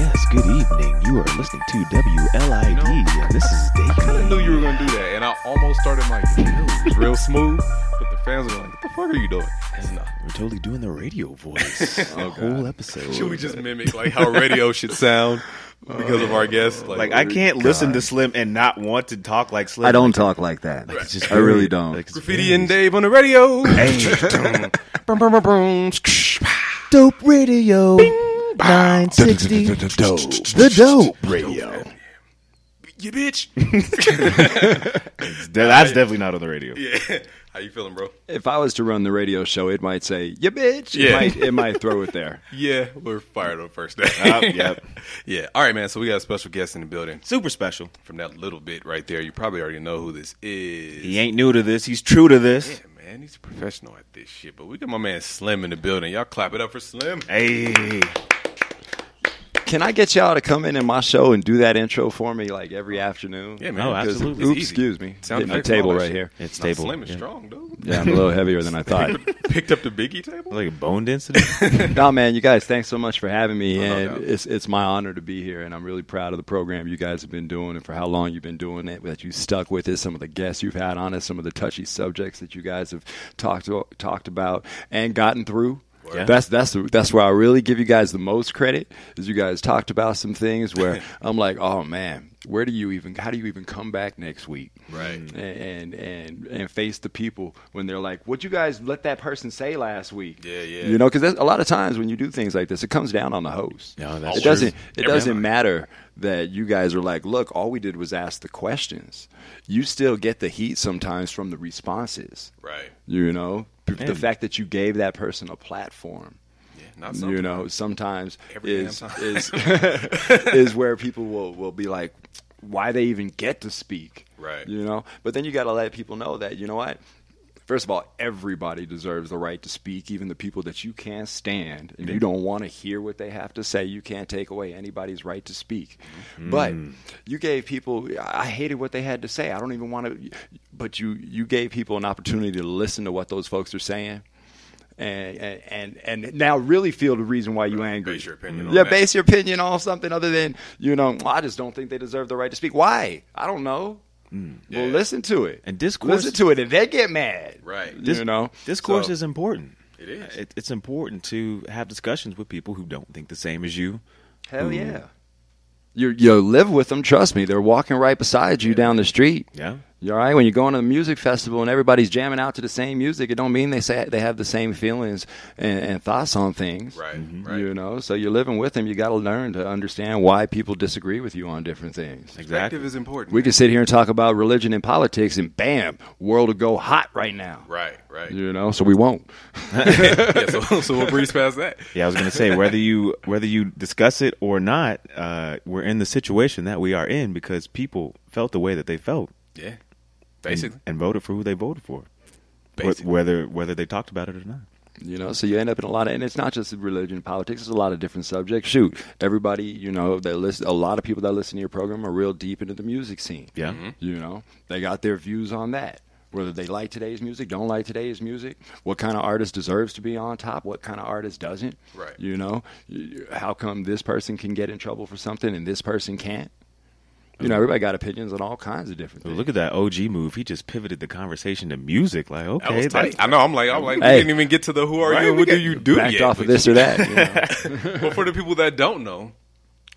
yes. Good evening. You are listening to WLID, and this is Dave. I kind of knew you were going to do that, and I almost started my it was real smooth, but the fans were like, what the fuck are you doing? It's not. We're totally doing the radio voice. the whole episode. Should we just mimic like how radio should sound because of our uh, guests? Like, I oh, can't listen to Slim and not want to talk like Slim. I don't talk like that. It's just I really don't. like, it's Graffiti very- and Dave on the radio. Dope Radio 960. The Dope Radio. You bitch. That's definitely not on the radio. yeah. How you feeling, bro? If I was to run the radio show, it might say, "You bitch." It Yeah. might, it might throw it there. Yeah, we're fired on first day. Yup, yep. yeah. All right, man. So we got a special guest in the building. Super special. From that little bit right there, you probably already know who this is. He ain't new to this. He's true to this. Yeah, man, he's a professional at this shit. But we got my man Slim in the building. Y'all clap it up for Slim. Hey. Can I get y'all to come in in my show and do that intro for me, like every oh. afternoon? Yeah, man. Oh, 'cause absolutely. Oops, excuse me. Sound Hitting the effects and table right here. It's Nah, stable. Slim is Yeah. strong, dude. Yeah, I'm a little heavier than I thought. Picked up the biggie table. Like a bone density. no, man, you guys, thanks so much for having me, no and doubt. it's it's my honor to be here, and I'm really proud of the program you guys have been doing, and for how long you've been doing it, that you stuck with it, some of the guests you've had on it, some of the touchy subjects that you guys have talked talked about and gotten through. Yeah. That's that's that's where I really give you guys the most credit. Is you guys talked about some things where I'm like, oh man, where do you even? How do you even come back next week? Right. and and and face the people when they're like, "What you guys let that person say last week?" Yeah, yeah. You know, because a lot of times when you do things like this, it comes down on the host. No, that's it doesn't. It Every doesn't matter that you guys are like, "Look, all we did was ask the questions." You still get the heat sometimes from the responses. Right. You know, the fact that you gave that person a platform. Yeah. Not You know, sometimes Every is time. is is where people will will be like, why they even get to speak, Right. You know, but then you got to let people know that you know what. First of all, everybody deserves the right to speak, even the people that you can't stand and you don't want to hear what they have to say. You can't take away anybody's right to speak. Mm-hmm. But you gave people, I hated what they had to say. I don't even want to, but you, you gave people an opportunity to listen to what those folks are saying. And, and and now really feel the reason why you angry. Base your opinion on yeah, that. base your opinion on something other than you know. "Well, I just don't think they deserve the right to speak. Why? I don't know. Mm. Well, Yeah. listen to it And discourse- Listen to it, and they get mad. Right. you know. Discourse So- is important. It is. Uh, it, it's important to have discussions with people who don't think the same as you. Hell yeah. You you live with them. Trust me, they're walking right beside you down the street. Yeah. You all right? When you go to a music festival and everybody's jamming out to the same music, it don't mean they say they have the same feelings and, and thoughts on things. Right. Right. You know, so you're living with them. You got to learn to understand why people disagree with you on different things. Perspective is important. We can sit here and talk about religion and politics, and bam, world will go hot right now. Right. Right. You know, so we won't. yeah. So, so we'll breeze past that. Yeah, I was gonna say whether you whether you discuss it or not, uh, we're in the situation that we are in because people felt the way that they felt Yeah. And- Basically. and, voted for who they voted for, Basically. whether whether they talked about it or not. You know, so you end up in a lot of, and it's not just religion politics. It's a lot of different subjects. Shoot, everybody, you know, that listen, a lot of people that listen to your program are real deep into the music scene. Yeah. Mm-hmm. You know, they got their views on that. Whether they like today's music, don't like today's music, what kind of artist deserves to be on top, what kind of artist doesn't. Right. You know, how come this person can get in trouble for something and this person can't? You know, everybody got opinions on all kinds of different things. look at that OG move. He just pivoted the conversation to music. Like, That okay, was that- tight. I know. I'm like, I'm like, Hey. we didn't even get to the who are Right, you and what do you do Backed yet. off of this or that. You know? but for the people that don't know,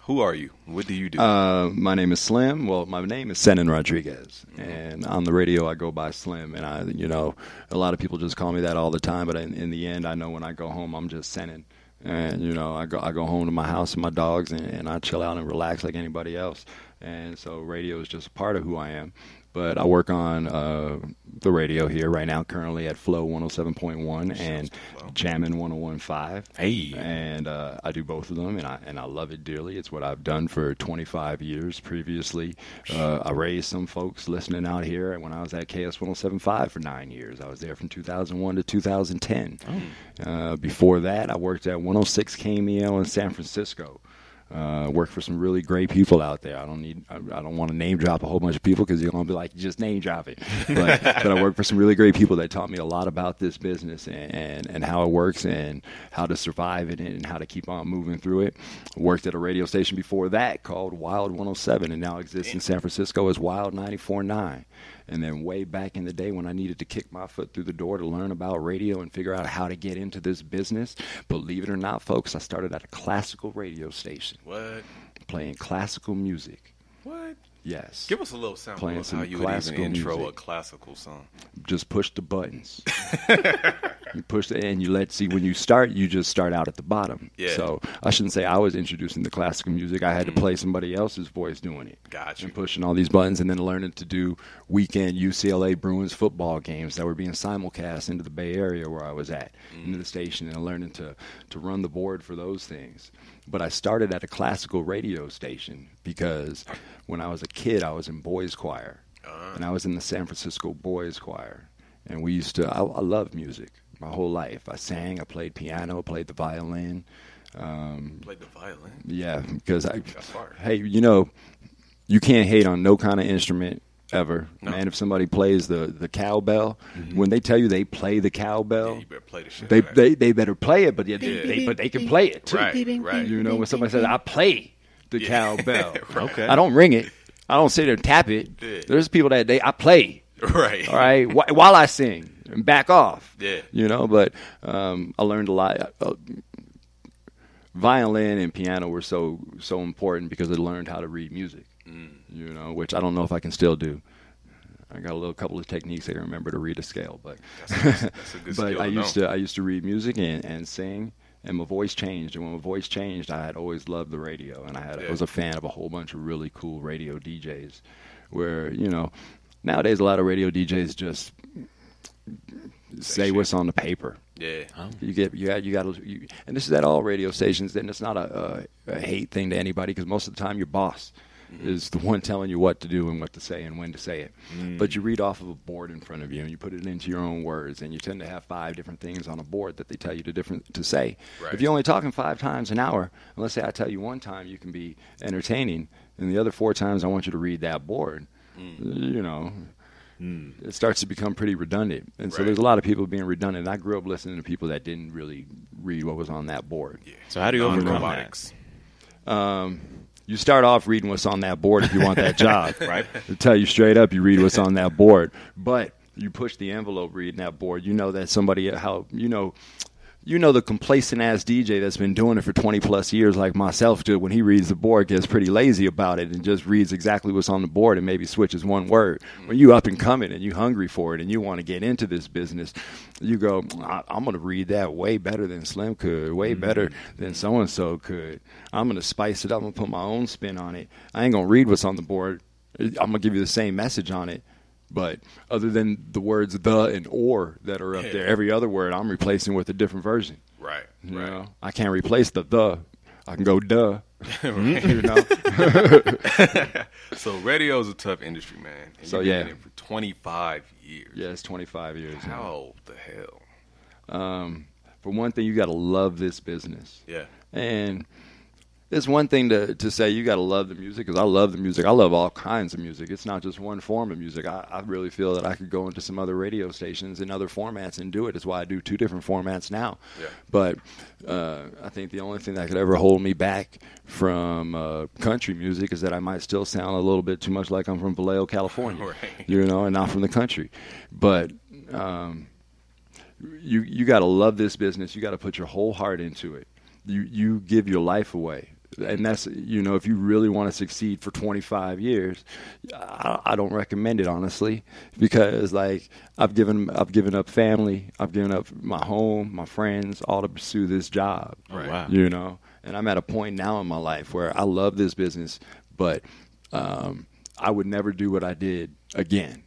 Who are you? What do you do? Uh, my name is Slim. Well, my name is Senen Rodriguez, and on the radio I go by Slim. And I, you know, a lot of people just call me that all the time. But in, in the end, I know when I go home, I'm just Senen. And you know, I go I go home to my house and my dogs, and, and I chill out and relax like anybody else. And so, radio is just a part of who I am. But I work on uh, the radio here right now, currently at Flow 107.1 and Jammin' 101.5. Hey. and uh, I do both of them, and I and I love it dearly. It's what I've done for 25 years. Previously, uh, I raised some folks listening out here and when I was at KS 107.5 for nine years. I was there from 2001 to 2010. Uh, before that, I worked at 106 KMEL in San Francisco. Uh, worked for some really great people out there. I don't need, I, I don't want to name drop a whole bunch of people because you're gonna be like, just name drop it. But, but I worked for some really great people that taught me a lot about this business and, and, and how it works and how to survive in it and how to keep on moving through it. Worked at a radio station before that called Wild 107 and now exists in San Francisco as Wild 94.9. And then way back in the day when I needed to kick my foot through the door to learn about radio and figure out how to get into this business, believe it or not, folks, I started at a classical radio station what? playing classical music. What? Yes. Give us a little sample Playing of how you would even classical intro music. a classical song. just push the buttons. you push the and you let see when you start, you just start out at the bottom. Yeah. Mm. So I shouldn't say I was introducing the classical music. I had to play somebody else's voice doing it. Gotcha. And pushing all these buttons, and then learning to do weekend UCLA Bruins football games that were being simulcast into the Bay Area where I was at, Mm. into the station, and learning to to run the board for those things. But I started at a classical radio station because when I was a kid, I was in boys choir, Uh-huh. and I was in the San Francisco Boys Choir, and we used to. I, I love music my whole life. I sang, I played piano, played the violin. Um, Play the violin. yeah, because I, hey, you know, you can't hate on no kind of instrument ever, No. man. If somebody plays the the cowbell, when they tell you they play the Yeah, cowbell, you better play the shit. they out of that. they they better play it, but yeah, Yeah. they, but they can play it too. Right, right. You know, when somebody says I play the Yeah. cowbell, Okay. I don't ring it. I don't sit there and tap it. Yeah. There's people that they I play. Right. All right, while I sing and back off. Yeah. You know, but um, I learned a lot. Uh, violin and piano were so so important because I learned how to read music. Mm. You know, which I don't know if I can still do. I got a little couple of techniques I remember to read a scale, but That's a- that's a good but skill I to used know. to I used to read music and, and sing, and my voice changed. And when my voice changed, I had always loved the radio, and I had I was a fan of a whole bunch of really cool radio DJs. Where you know, nowadays a lot of radio DJs just say shit. what's on the paper. Yeah. Oh. You get you got you got to, you, and this is at all radio stations. And it's not a, a, a hate thing to anybody because most of the time your boss Mm-hmm. is the one telling you what to do and what to say and when to say it. Mm. But you read off of a board in front of you and you put it into your own words. And you tend to have five different things on a board that they tell you to different to say. Right. If you're only talking five times an hour, and let's say I tell you one time you can be entertaining, and the other four times I want you to read that board. Mm. You know, mm. it starts to become pretty redundant. And so there's a lot of people being redundant. I grew up listening to people that didn't really read what was on that board. So how do you overcome that? Um, you start off reading what's on that board if you want that job. Right. To tell you straight up, you read what's on that board. But you push the envelope reading that board. You know that somebody how you know you know the complacent ass DJ that's been doing it for 20 plus years, like myself, did when he reads the board, gets pretty lazy about it and just reads exactly what's on the board and maybe switches one word. Mm-hmm. When you up and coming and you hungry for it and you want to get into this business, you go, I- I'm going to read that way better than Slim could, way mm-hmm. better than so and so could. I'm going to spice it up and put my own spin on it. I ain't going to read what's on the board. I'm going to give you the same message on it. But other than the words the and or that are up Yeah. there, every other word I'm replacing with a different version. Right. You Right. know, I can't replace the the. I can go duh. you know, So radio is a tough industry, man. And So, yeah. in it for 25 years. yeah, it's 25 years. How the hell? Um, for one thing, you got to love this business. Yeah. And it's one thing to, to say you got to love the music because I love the music. I love all kinds of music. It's not just one form of music. I, I really feel that I could go into some other radio stations and other formats and do it. That's why I do two different formats now. Yeah. But uh, I think the only thing that could ever hold me back from uh, country music is that I might still sound a little bit too much like I'm from Vallejo, California. Right. You know, and not from the country. But um, you you got to love this business. You got to put your whole heart into it. You you give your life away and that's you know if you really want to succeed for 25 years I, I don't recommend it honestly because like i've given i've given up family i've given up my home my friends all to pursue this job Right. Wow. you know and i'm at a point now in my life where i love this business but um, i would never do what i did again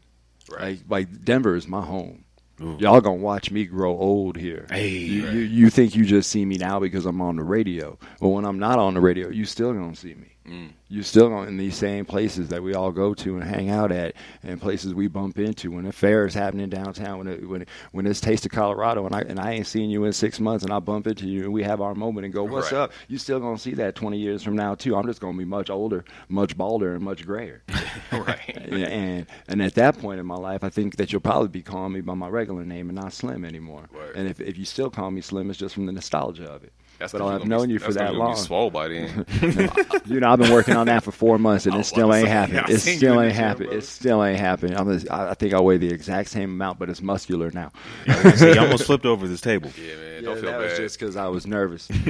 Right. like like denver is my home Y'all gonna watch me grow old here. Hey. you, you, you think you just see me now because I'm on the radio, but when I'm not on the radio, you still gonna see me. Mm. You still in these same places that we all go to and hang out at, and places we bump into when a fair is happening downtown, when it, when it, when it's Taste of Colorado, and I and I ain't seen you in six months, and I bump into you, and we have our moment and go, "What's Right. up?" You still gonna see that 20 years from now too. I'm just gonna be much older, much balder, and much grayer. right. And and at that point in my life, I think that you'll probably be calling me by my regular name and not Slim anymore. Word. And if if you still call me Slim, it's just from the nostalgia of it. That's but 'cause I've gonna be- known you for that you gonna long. Be swole by then. you know, I've been working on that for four months, and it still ain't say, happened. It still ain't gym, happened. It still ain't happened. I'm a, I I think I weigh the exact same amount, but it's muscular now. See, you almost flipped over this table. yeah, man. Yeah, Don't feel that bad. was just because I was nervous.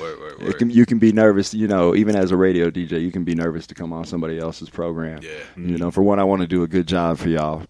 Word, word, It word. can, you can be nervous, you know, even as a radio DJ, you can be nervous to come on somebody else's program. Yeah. You know, for one, I want to do a good job for y'all.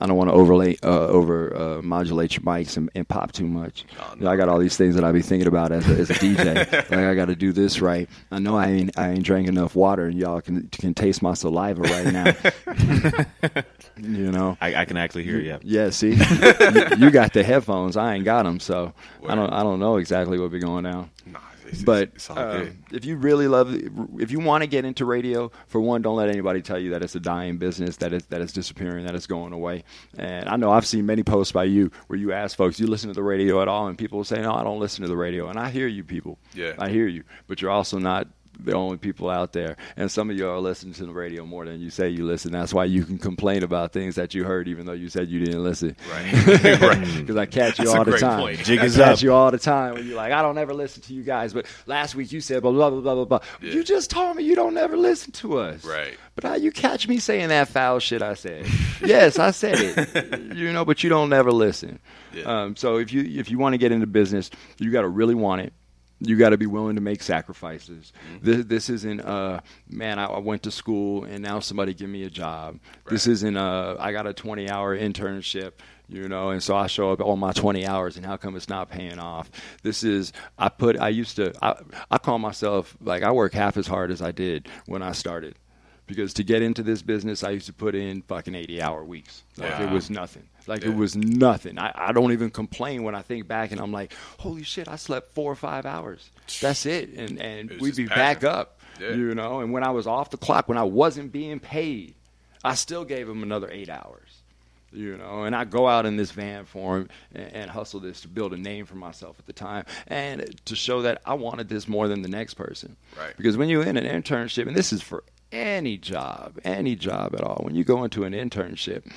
I don't want to overlay, uh, over uh, modulate your mics and, and pop too much. Oh, You know, I got all these things that I be thinking about as a, as a DJ. like I got to do this right. I know I ain't I ain't drank enough water, and y'all can can taste my saliva right now. you know. I, I can actually hear you. Yeah, see, you, you got the headphones. I ain't got them, so I don't. I don't know exactly what be going down. Nah, it's, But it's uh, if you really love, if you want to get into radio, for one, don't let anybody tell you that it's a dying business, that it's that it's disappearing, that it's going away. And I know I've seen many posts by you where you ask folks, "You listen to the radio at all?" And people will say, "No, I don't listen to the radio." And I hear you, people. Yeah. I hear you, but you're also not the only people out there. And some of you are listening to the radio more than you say you listen. That's why you can complain about things that you heard, even though you said you didn't listen. Right. right. Because I catch you That's a all the great time. point. Jig I is catch up. you all the time when you're like, I don't ever listen to you guys, but last week you said blah blah blah blah blah. blah. Yeah. You just told me you don't ever listen to us. Right. But how you catch me saying that foul shit I said? yes, I said it. you know, but you don't never listen. Yeah. Um, so if you if you want to get into business, you got to really want it. You got to be willing to make sacrifices. Mm-hmm. This, this isn't, uh, man, I, I went to school and now somebody give me a job. This isn't, uh, I got a 20 hour internship, you know, and so I show up on my 20 hours and how come it's not paying off? This is, I put, I used to, I, I call myself, like, I work half as hard as I did when I started. Because to get into this business, I used to put in fucking 80 hour weeks. Like, it was nothing. Like, Yeah. it was nothing. I, I don't even complain when I think back and I'm like, holy shit, I slept four or five hours. That's it. And, and It we'd be passion. back up, Yeah. you know. And when I was off the clock, when I wasn't being paid, I still gave him another eight hours, you know. And I go out in this van for him and, and hustle this to build a name for myself at the time and to show that I wanted this more than the next person. Right. Because when you're in an internship, and this is for any job, any job at all, when you go into an internship,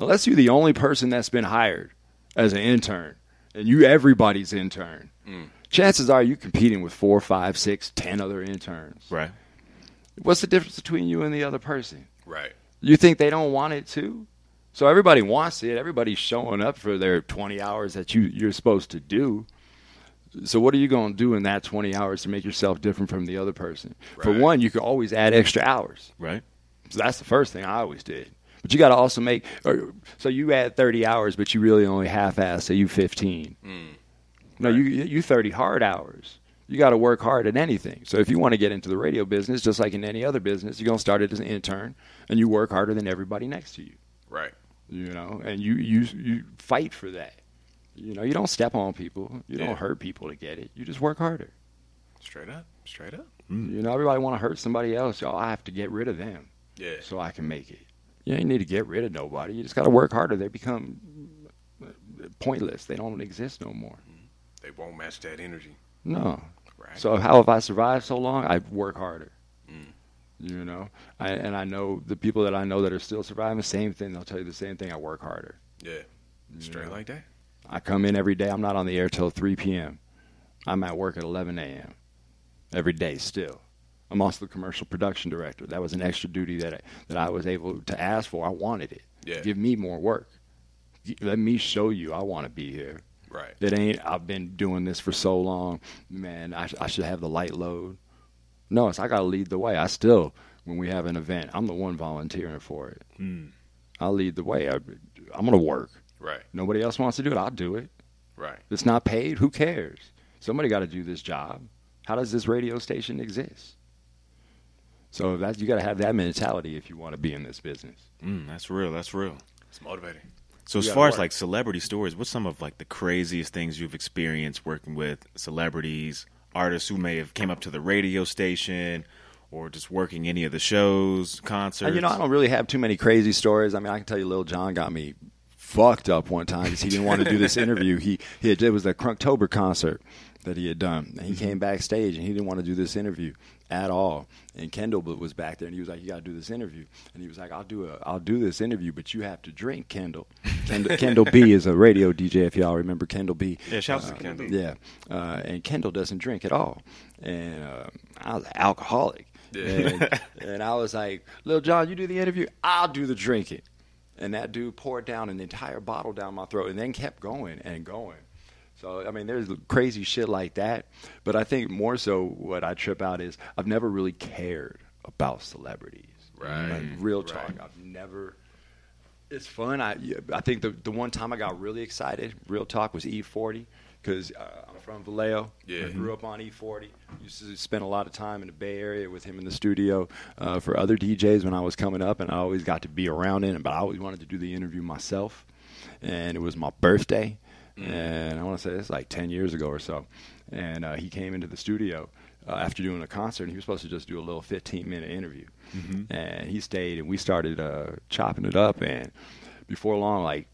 unless you're the only person that's been hired as an intern, and you everybody's intern, mm. chances are you're competing with four, five, six, ten other interns. Right. What's the difference between you and the other person? Right. You think they don't want it too? So everybody wants it. Everybody's showing up for their 20 hours that you you're supposed to do. So what are you going to do in that 20 hours to make yourself different from the other person? For one, you can always add extra hours. Right. So that's the first thing I always did. But you got to also make. Or, so you add 30 hours, but you really only half-ass. So you 15. Mm. No, you you 30 hard hours. You got to work hard at anything. So if you want to get into the radio business, just like in any other business, you're gonna start it as an intern, and you work harder than everybody next to you. Right. You know, and you you you fight for that. You know, you don't step on people. You Yeah. don't hurt people to get it. You just work harder. Straight up. Straight up. Mm. You know, everybody want to hurt somebody else. Oh, I have to get rid of them Yeah. so I can make it. You ain't need to get rid of nobody. You just got to work harder. They become uh, pointless. They don't exist no more. Mm-hmm. They won't match that energy. No. Right. So how have I survived so long? I work harder. Mm. You know, I, and I know the people that I know that are still surviving. Same thing. They'll tell you the same thing. I work harder. yeah. Straight like that. I come in every day. I'm not on the air till 3 p.m. I'm at work at 11 a.m. every day still. I'm also the commercial production director. That was an extra duty that I, that I was able to ask for. I wanted it. Yeah. Give me more work. Let me show you I want to be here. Right. It ain't. I've been doing this for so long, man. I, sh- I should have the light load. No, it's I got to lead the way. I still, when we have an event, I'm the one volunteering for it. Hmm. I'll lead the way. I, I'm gonna work. Right. Nobody else wants to do it. I'll do it. Right. It's not paid. Who cares? Somebody got to do this job. How does this radio station exist? So that you got to have that mentality if you want to be in this business. Mm, that's real. That's real. It's motivating. So as gotta far as like celebrity stories, what's some of like the craziest things you've experienced working with celebrities, artists who may have came up to the radio station, or just working any of the shows, concerts? And, you know, I don't really have too many crazy stories. I mean, I can tell you, Lil Jon got me fucked up one time because he didn't want to do this interview. He he had, it was the Crunktober concert that he had done, and he came backstage and he didn't want to do this interview at all. And Kendall was back there, and he was like, "You got to do this interview." And he was like, "I'll do a I'll do this interview, but you have to drink, Kendall." Kendall, Kendall B is a radio DJ, if y'all remember Kendall B. Yeah, shouts to Uh, Kendall. Yeah, uh, and Kendall doesn't drink at all, and uh, I was an alcoholic. And, and I was like, "Little John, you do the interview, I'll do the drinking. And that dude poured down an entire bottle down my throat and then kept going and going. So, I mean, there's crazy shit like that. But I think more so what I trip out is I've never really cared about celebrities. Right. Like, real Right. talk. I've never. It's fun. I I think the the one time I got really excited, real talk, was E40 because uh, from Vallejo. Yeah. I grew up on E40. Used to spend a lot of time in the Bay Area with him in the studio uh, for other DJs when I was coming up, and I always got to be around it. But I always wanted to do the interview myself, and it was my birthday, and I want to say it's like 10 years ago or so. And uh, he came into the studio uh, after doing a concert, and he was supposed to just do a little 15 minute interview. And he stayed, and we started uh, chopping it up. And before long, like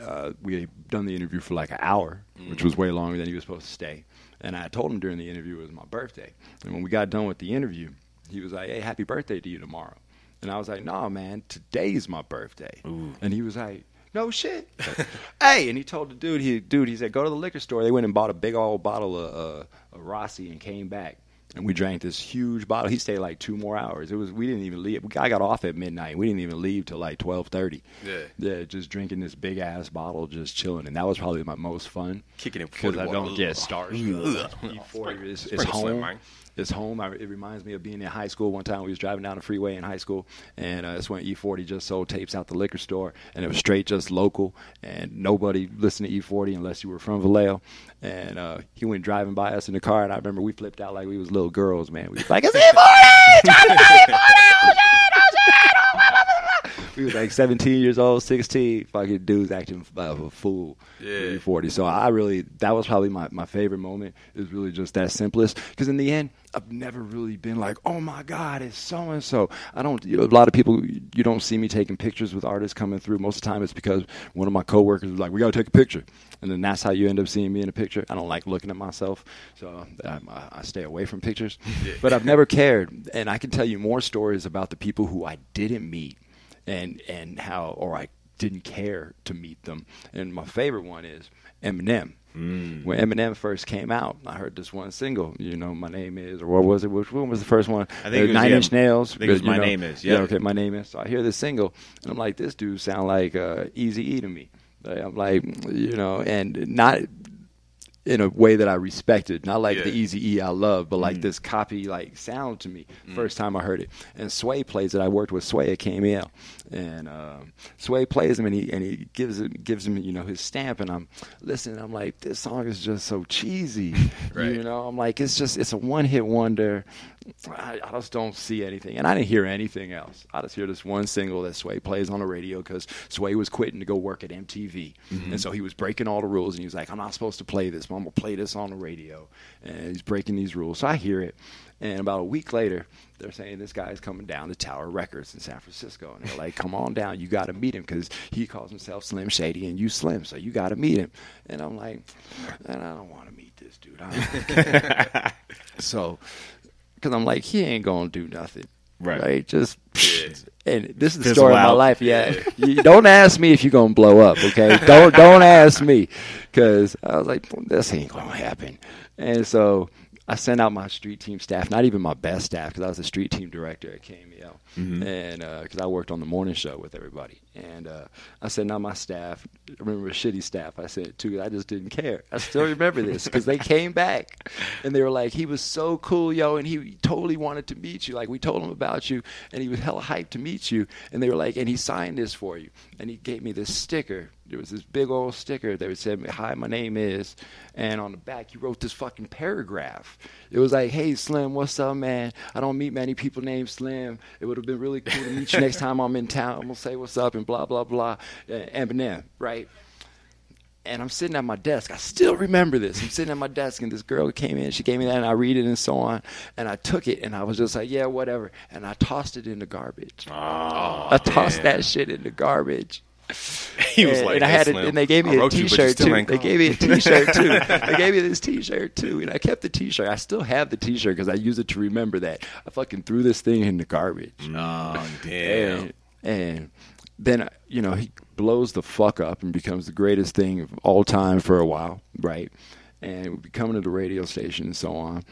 uh, we had done the interview for like an hour, which was way longer than he was supposed to stay. And I told him during the interview it was my birthday. And when we got done with the interview, he was like, "Hey, happy birthday to you tomorrow." And I was like, "No, man, today's my birthday." And he was like, "No shit." hey, and he told the dude, he dude, he said, "Go to the liquor store." They went and bought a big old bottle of, uh, of Rossi and came back. And we drank this huge bottle. He stayed like two more hours. It was we didn't even leave. I got off at midnight. We didn't even leave till like twelve thirty. Yeah. Yeah, just drinking this big ass bottle, just chilling, and that was probably my most fun. Kicking it because I 41. don't get starstruck. E40 is, is Sprinkle Slim, home. It's home. I, it reminds me of being in high school. One time we was driving down the freeway in high school, and uh, that's when E40 just sold tapes out the liquor store, and it was straight just local, and nobody listened to E40 unless you were from Vallejo. And uh, he went driving by us in the car, and I remember we flipped out like we was little girls, man. We was like, "It's E40! Driving by E40! Oh shit! Oh shit! Oh, blah, blah, blah, blah." We was like 17 years old, 16, fucking dudes acting uh, a fool. Yeah. with E40. So I really, that was probably my, my favorite moment. Is really just that simplest. Because in the end, I've never really been like, oh my God, it's so and so. I don't. You know, a lot of people, you don't see me taking pictures with artists coming through. Most of the time, it's because one of my coworkers was like, we got to take a picture, and then that's how you end up seeing me in a picture. I don't like looking at myself, so um, I, I stay away from pictures. But I've never cared, and I can tell you more stories about the people who I didn't meet, and and how, or I didn't care to meet them. And my favorite one is Eminem. Mm. When Eminem first came out, I heard this one single. You know, my name is, or what was it? Which one was the first one? I think Uh, it was, Nine yeah, Inch Nails. I think it was My know, Name Is, Yeah. yeah. Okay, my name is. So I hear this single, and I'm like, this dude sound like uh, Easy E to me. I'm like, you know, and not in a way that I respected, not like Yeah. the Easy E I love, but like this copy like sound to me. First time I heard it, and Sway plays it. I worked with Sway at KMEL, and um, Sway plays him, and he and he gives it gives him you know his stamp, and I'm listening. I'm like, this song is just so cheesy, Right. you know. I'm like, it's just it's a one hit wonder. I, I just don't see anything, and I didn't hear anything else. I just hear this one single that Sway plays on the radio because Sway was quitting to go work at MTV, mm-hmm. and so he was breaking all the rules, and he was like, "I'm not supposed to play this, but I'm gonna play this on the radio," and he's breaking these rules. So I hear it, and about a week later, they're saying this guy's coming down to Tower Records in San Francisco, and they're like, "Come on down, you got to meet him because he calls himself Slim Shady, and you Slim, so you got to meet him." And I'm like, "Man, I don't want to meet this dude." So because I'm like, he ain't gonna do nothing, Right. Just and this is the Fizzle story of my out. life. Yeah, you don't ask me if you're gonna blow up. Okay, don't don't ask me because I was like, this ain't gonna happen. And so I sent out my street team staff, not even my best staff, because I was the street team director at KMEL, and because I worked on the morning show with everybody, and uh, I sent out my staff. I remember a shitty staff I sent it to. I just didn't care. I still remember this because they came back, and they were like, "He was so cool, yo, and he totally wanted to meet you. Like we told him about you, and he was hella hyped to meet you." And they were like, "And he signed this for you, and he gave me this sticker." There was this big old sticker that said, "Hi, my name is," and on the back he wrote this fucking paragraph. It was like, "Hey, Slim, what's up, man? I don't meet many people named Slim. It would have been really cool to meet you next time I'm in town. I'm gonna say what's up and blah blah blah." Uh, Eminem, right? and I'm sitting at my desk. I still remember this. I'm sitting at my desk, and this girl came in. She gave me that, and I read it and so on. And I took it, and I was just like, yeah, whatever. And I tossed it in the garbage. I tossed that shit in the garbage. He was and, like, and I "Hey, had it, and they gave me a wrote you, T-shirt too. They gave me a T-shirt too. they gave me this T-shirt too, and I kept the T-shirt. I still have the T-shirt because I use it to remember that I fucking threw this thing in the garbage. Oh, damn. And, and then you know he blows the fuck up and becomes the greatest thing of all time for a while, right? And would be coming to the radio station and so on.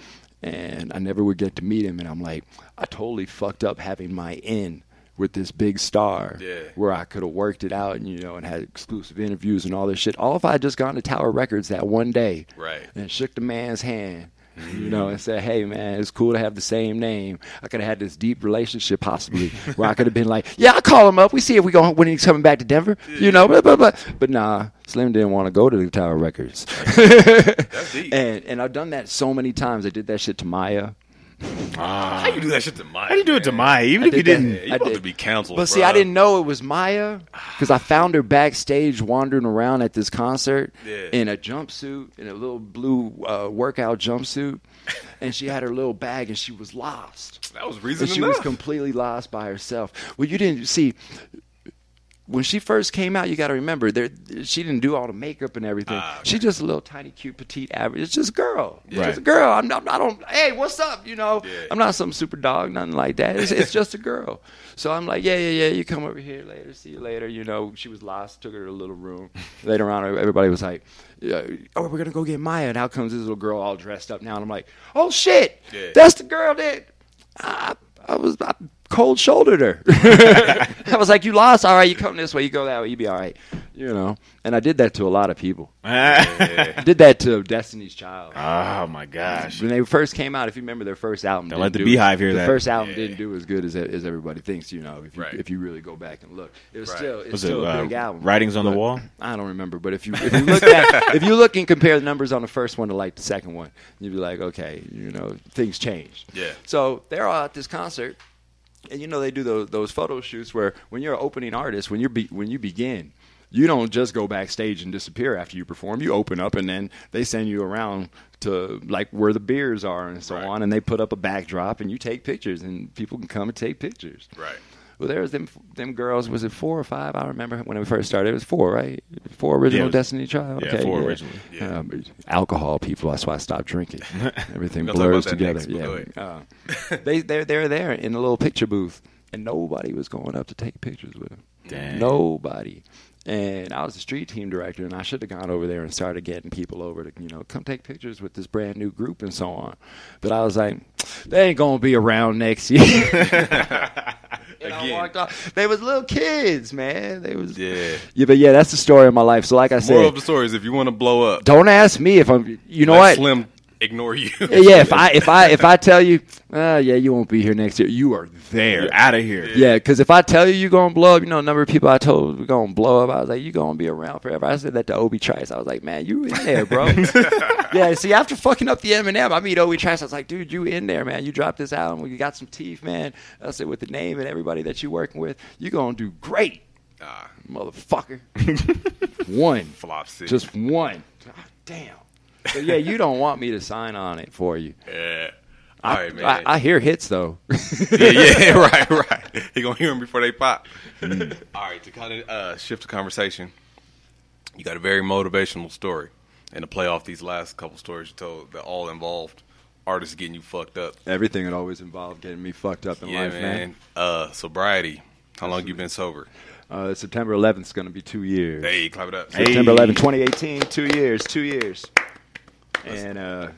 And I never would get to meet him. And I'm like, I totally fucked up having my in with this big star, Yeah. where I could have worked it out and you know and had exclusive interviews and all this shit. All if I had just gone to Tower Records that one day, Right. and shook the man's hand. You mm-hmm. know, and said, "Hey, man, it's cool to have the same name." I could have had this deep relationship, possibly, where I could have been like, "Yeah, I'll call him up. We see if we go when he's coming back to Denver." You know, blah, blah, blah. but nah, Slim didn't want to go to the Tower Records. That's deep. and and I've done that so many times. I did that shit to Mya. How you do that shit to Mya? How do you do it to Mya? Even I if you did that. didn't. You I about did. to be canceled. But see, bruh. I didn't know it was Mya because I found her backstage wandering around at this concert Yeah. in a jumpsuit, in a little blue uh, workout jumpsuit, and she had her little bag and she was lost. That was reason And she enough. was completely lost by herself. Well, you didn't see when she first came out. You got to remember, there she didn't do all the makeup and everything. Ah, She's just a little tiny, cute, petite, average. It's just a girl. It's Right. just a girl. I'm not. I don't. Hey, what's up? You know, Yeah. I'm not some super dog, nothing like that. It's, it's just a girl. So I'm like, yeah, yeah, yeah. You come over here later. See you later. You know, she was lost. Took her to a little room. Later on, everybody was like, oh, we're gonna go get Mya. And out comes this little girl all dressed up now. And I'm like, oh shit, Yeah. that's the girl that I, I was. I cold shouldered her. I was like, you lost. All right, you come this way. You go that way. You be all right. You know. And I did that to a lot of people. I did that to Destiny's Child. oh my gosh. When they first came out, if you remember their first album, Don't didn't let the do- BeyHive hear the that. first album Yeah. didn't do as good as as everybody thinks. You know, if you Right. if you really go back and look, it was Right. still it's Was it still a uh, big album. Writings on the Wall? I don't remember, but if you if you look back, if you look and compare the numbers on the first one to like the second one, you'd be like, okay, you know, things changed. Yeah. So they're all at this concert, and you know they do those those photo shoots where when you're an opening artist, when you be, when you begin, you don't just go backstage and disappear after you perform. You open up, and then they send you around to like where the beers are and so Right. on, and they put up a backdrop, and you take pictures, and people can come and take pictures. Right. Well, there was them them girls. Was it four or five? I remember when we first started. It was four, right? Four original Yeah, was- Destiny Child. yeah, okay, four originally. Yeah. Um, alcohol people. That's why I stopped drinking. Everything We're gonna talk blurs together. next, yeah. Uh, they they they were there in a little picture booth, and nobody was going up to take pictures with them. Dang. Nobody. And I was the street team director, and I should have gone over there and started getting people over to, you know, come take pictures with this brand new group and so on. But I was like, they ain't gonna be around next year. And I walked off. They was little kids, man. They was Yeah. yeah, but yeah, that's the story of my life. So like I Moral said, of the story is if you want to blow up, don't ask me if I'm. You know let what? Slim ignore you. Yeah, if I if I if I tell you, uh, yeah, you won't be here next year. You are there. You're out of here. Yeah, because if I tell you you're gonna blow up, you know, a number of people I told we're gonna blow up. I was like, you're gonna be around forever. I said that to Obi Trice. I was like, man, you in there, bro. yeah. See, after fucking up the Eminem, I meet Obi Trice. I was like, dude, you in there, man. You dropped this album. You got some teeth, man. I said with the name and everybody that you working with, you're gonna do great, Ah, motherfucker. one, flop city. just one. God damn. So yeah, you don't want me to sign on it for you. yeah. All right, man. I, I hear hits though. yeah, yeah, right, right. He gonna hear them before they pop. Mm. All right, to kind of uh, shift the conversation, you got a very motivational story, and to play off these last couple stories you told, that all involved artists getting you fucked up. Everything had always involved getting me fucked up in yeah, life, man. man. Uh, sobriety. How long you been sober? Uh, September 11th is going to be two years. Hey, clap it up. September 11th, 2018, two years, two years. And uh,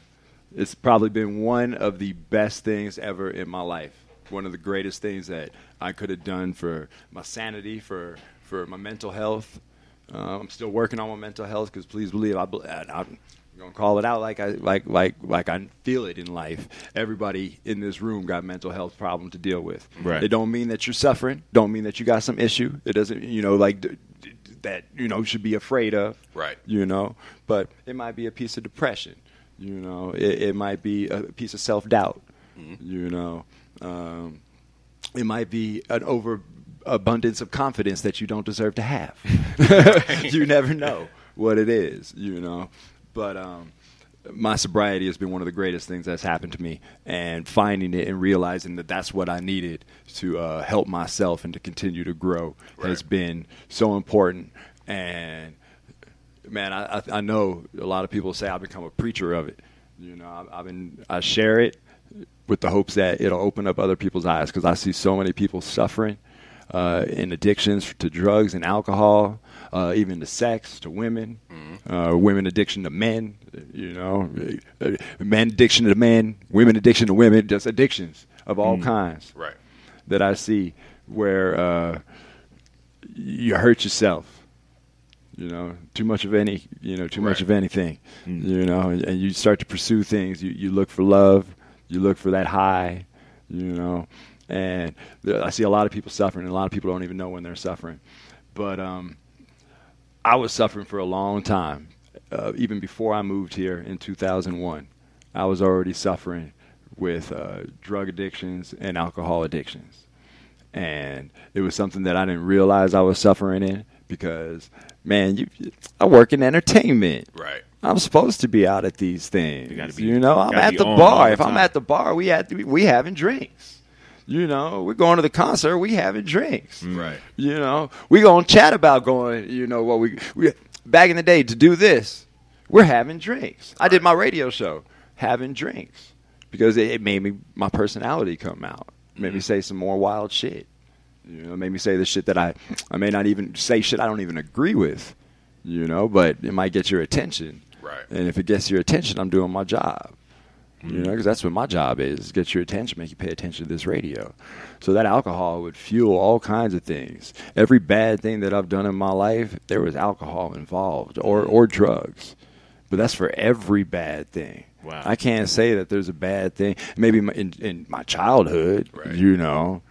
It's probably been one of the best things ever in my life. One of the greatest things that I could have done for my sanity, for for my mental health. Uh, I'm still working on my mental health because please believe I, I'm gonna call it out like I like like like I feel it in life. Everybody in this room got mental health problem to deal with. Right. It don't mean that you're suffering. Don't mean that you got some issue. It doesn't you know like that you know should be afraid of. Right. You know, but it might be a piece of depression. You know, it, it might be a piece of self doubt. You know, um, it might be an overabundance of confidence that you don't deserve to have. you never know what it is. You know, but um, my sobriety has been one of the greatest things that's happened to me, and finding it and realizing that that's what I needed to uh, help myself and to continue to grow has been so important. And man, I, I, know a lot of people say I've become a preacher of it. You know, I've, I've been I share it with the hopes that it'll open up other people's eyes because I see so many people suffering uh, in addictions to drugs and alcohol, uh, even to sex, to women, uh, women addiction to men. You know, uh, men addiction to men, women addiction to women, just addictions of all kinds Right. that I see where uh, you hurt yourself. You know, too much of any, you know, too much of anything. You know, and, and you start to pursue things. You you look for love. You look for that high. You know, and I see a lot of people suffering, and a lot of people don't even know when they're suffering. But um, I was suffering for a long time, uh, even before I moved here in 2001. I was already suffering with uh, drug addictions and alcohol addictions, and it was something that I didn't realize I was suffering in because, man, you, I work in entertainment. Right. I'm supposed to be out at these things. You You, gotta be- know, I'm at the bar. the If I'm at the bar, we at we having drinks. You know, we're going to the concert, we having drinks. Right. You know, we gonna chat about going. You know what we we back in the day to do this. We're having drinks. I did my radio show having drinks because it, it made me my personality come out. It made me mm-hmm. say some more wild shit. You know, made me say the shit that I I may not even say shit I don't even agree with. You know, but it might get your attention. Right. And if it gets your attention, I'm doing my job. You know, because that's what my job is: get your attention, make you pay attention to this radio. So that alcohol would fuel all kinds of things. Every bad thing that I've done in my life, there was alcohol involved, or or drugs. But that's for every bad thing. Wow. I can't say that there's a bad thing. Maybe in, in my childhood, Right. you know,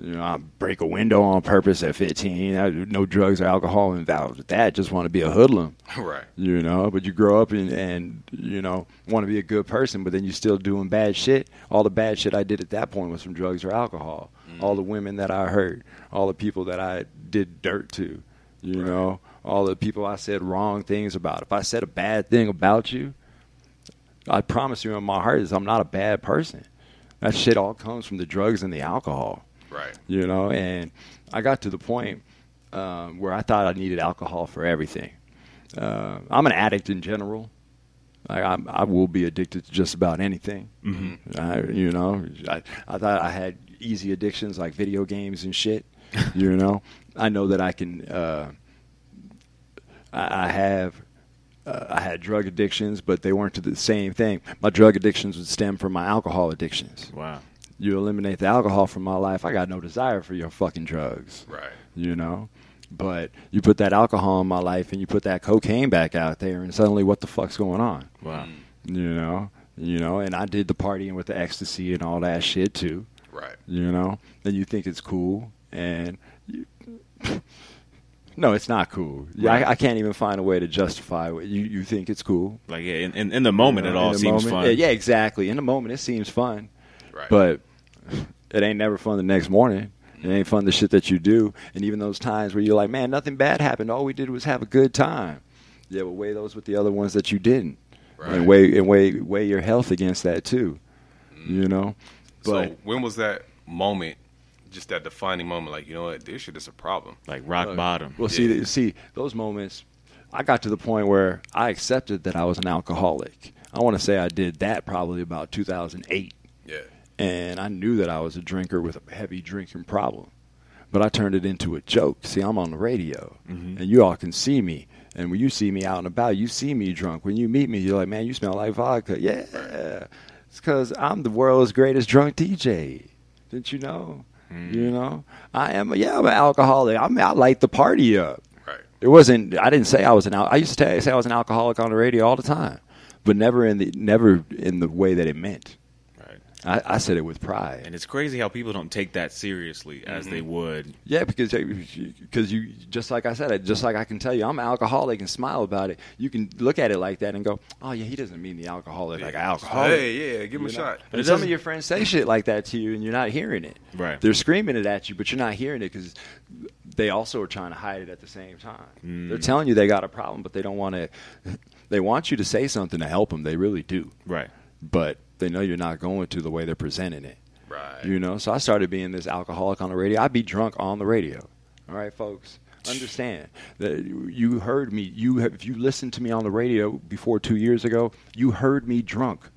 you know, I break a window on purpose at 15. I, no drugs or alcohol involved with that. Just want to be a hoodlum Right. you know but you grow up and, and you know want to be a good person but then you're still doing bad shit all the bad shit i did at that point was from drugs or alcohol mm. all the women that i hurt all the people that i did dirt to you know all the people i said wrong things about if i said a bad thing about you i promise you in my heart is i'm not a bad person that shit all comes from the drugs and the alcohol Right. you know and i got to the point um, where i thought i needed alcohol for everything uh, i'm an addict in general I, I, I will be addicted to just about anything. Mm-hmm. I, you know, I, I thought I had easy addictions like video games and shit. you know, I know that I can. Uh, I, I have. Uh, I had drug addictions, but they weren't to the same thing. My drug addictions would stem from my alcohol addictions Wow. You eliminate the alcohol from my life, I got no desire for your fucking drugs. Right. You know? But you put that alcohol in my life and you put that cocaine back out there and suddenly what the fuck's going on? Wow. Mm. You know? You know, and I did the partying with the ecstasy and all that shit too. Right. You know? And you think it's cool and you, No, it's not cool. Yeah, Right. I, I can't even find a way to justify it. You you think it's cool. Like yeah, in, in, in the moment, You it all seems moment- fun. Yeah, yeah, exactly. In the moment, it seems fun. Right. But it ain't never fun the next morning. It ain't fun the shit that you do. And even those times where you're like, man, nothing bad happened. All we did was have a good time. Yeah, but weigh those with the other ones that you didn't. Right. And weigh and weigh weigh your health against that too. Mm-hmm. You know? But so when was that moment? Just that defining moment, like you know what, this shit is a problem. Like rock bottom. Well, see, see those moments. I got to the point where I accepted that I was an alcoholic. I want to say I did that probably about 2008, Yeah. And I knew that I was a drinker with a heavy drinking problem. But I turned it into a joke. See, I'm on the radio, mm-hmm. and you all can see me, And when you see me out and about, you see me drunk. When you meet me, you're like, man, you smell like vodka. Yeah. It's because I'm the world's greatest drunk DJ. Didn't you know? Mm-hmm. You know, I am. Yeah, I'm an alcoholic. I mean, I light the party up. Right. It wasn't. I didn't say I was an. I used to say I was an alcoholic on the radio all the time, but never in the never in the way that it meant. Right. I, I said it with pride. And it's crazy how people don't take that seriously as they would. Yeah, because because you just like I said, just like I can tell you, I'm an alcoholic and smile about it. You can look at it like that and go, "Oh yeah, he doesn't mean the alcoholic like alcoholic." Hey, yeah, give him a know? shot. But it some of your friends say shit like that to you, and you're not hearing it. Right. They're screaming it at you, but you're not hearing it because they also are trying to hide it at the same time. Mm. They're telling you they got a problem, but they don't want to. They want you to say something to help them. They really do, Right. but they know you're not going to the way they're presenting it. Right. You know, so I started being this alcoholic on the radio. I'd be drunk on the radio. All right, folks. Understand that you- heard me. You have, if you listened to me on the radio before two years ago, you heard me drunk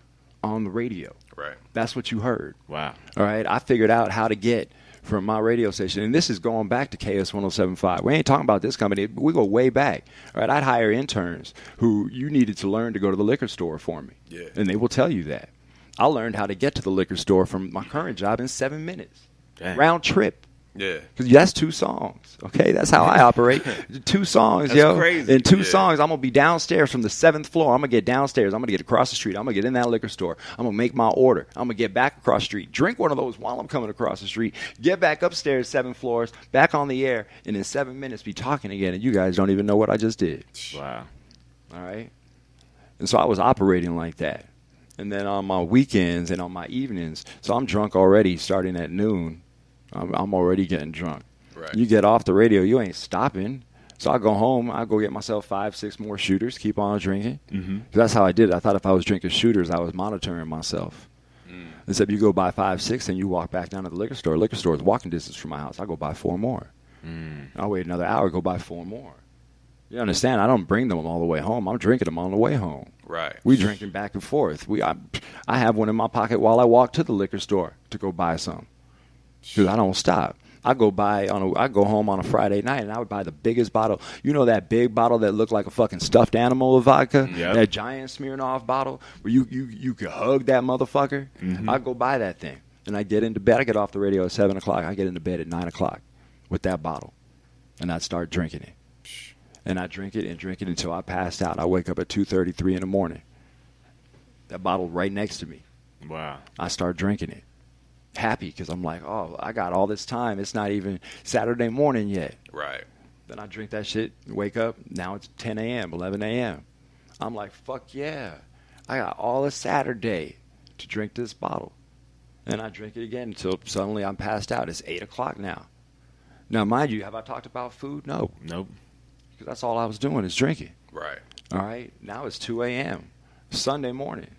on the radio. Right. That's what you heard. Wow. All right. I figured out how to get from my radio station, and this is going back to KS 1075. We ain't talking about this company. We go way back. All right. I'd hire interns who you needed to learn to go to the liquor store for me. Yeah. And they will tell you that. I learned how to get to the liquor store from my current job in seven minutes. Dang. Round trip. Yeah. Because that's two songs. Okay, that's how I operate. two songs, That's yo. crazy. In two Yeah. songs, I'm gonna be downstairs from the seventh floor. I'm gonna get downstairs. I'm gonna get across the street. I'm gonna get in that liquor store. I'm gonna make my order. I'm gonna get back across the street. Drink one of those while I'm coming across the street. Get back upstairs, seven floors, back on the air, and in seven minutes be talking again. And you guys don't even know what I just did. Wow. All right. And so I was operating like that. And then on my weekends and on my evenings, so I'm drunk already starting at noon. I'm, I'm already getting drunk. Right. You get off the radio, you ain't stopping. So I go home, I go get myself five, six more shooters, keep on drinking. Mm-hmm. That's how I did it. I thought if I was drinking shooters, I was monitoring myself. Except you go buy five, six, and you walk back down to the liquor store. Liquor store is walking distance from my house. I go buy four more. I'll wait another hour, go buy four more. You understand? I don't bring them all the way home. I'm drinking them on the way home. Right. We drinking back and forth. We, I, I have one in my pocket while I walk to the liquor store to go buy some. Because I don't stop. I go buy on a, I go home on a Friday night and I would buy the biggest bottle. You know that big bottle that looked like a fucking stuffed animal of vodka? Mm, yep. That giant Smirnoff bottle where you you you could hug that motherfucker. Mm-hmm. I go buy that thing and I get into bed. I get off the radio at seven o'clock. I get into bed at nine o'clock with that bottle, and I start drinking it. And I drink it and drink it until I passed out. I wake up at two thirty, three in the morning. That bottle right next to me. Wow. I start drinking it. Happy because I'm like, oh, I got all this time. It's not even Saturday morning yet. Right. Then I drink that shit, wake up. Now it's 10 a.m., 11 a.m. I'm like, fuck yeah. I got all of Saturday to drink this bottle. And I drink it again until suddenly I'm passed out. It's 8 o'clock now. Now, mind you, have I talked about food? No, Nope. Because that's all I was doing is drinking. Right. All right. Now it's 2 a.m. Sunday morning.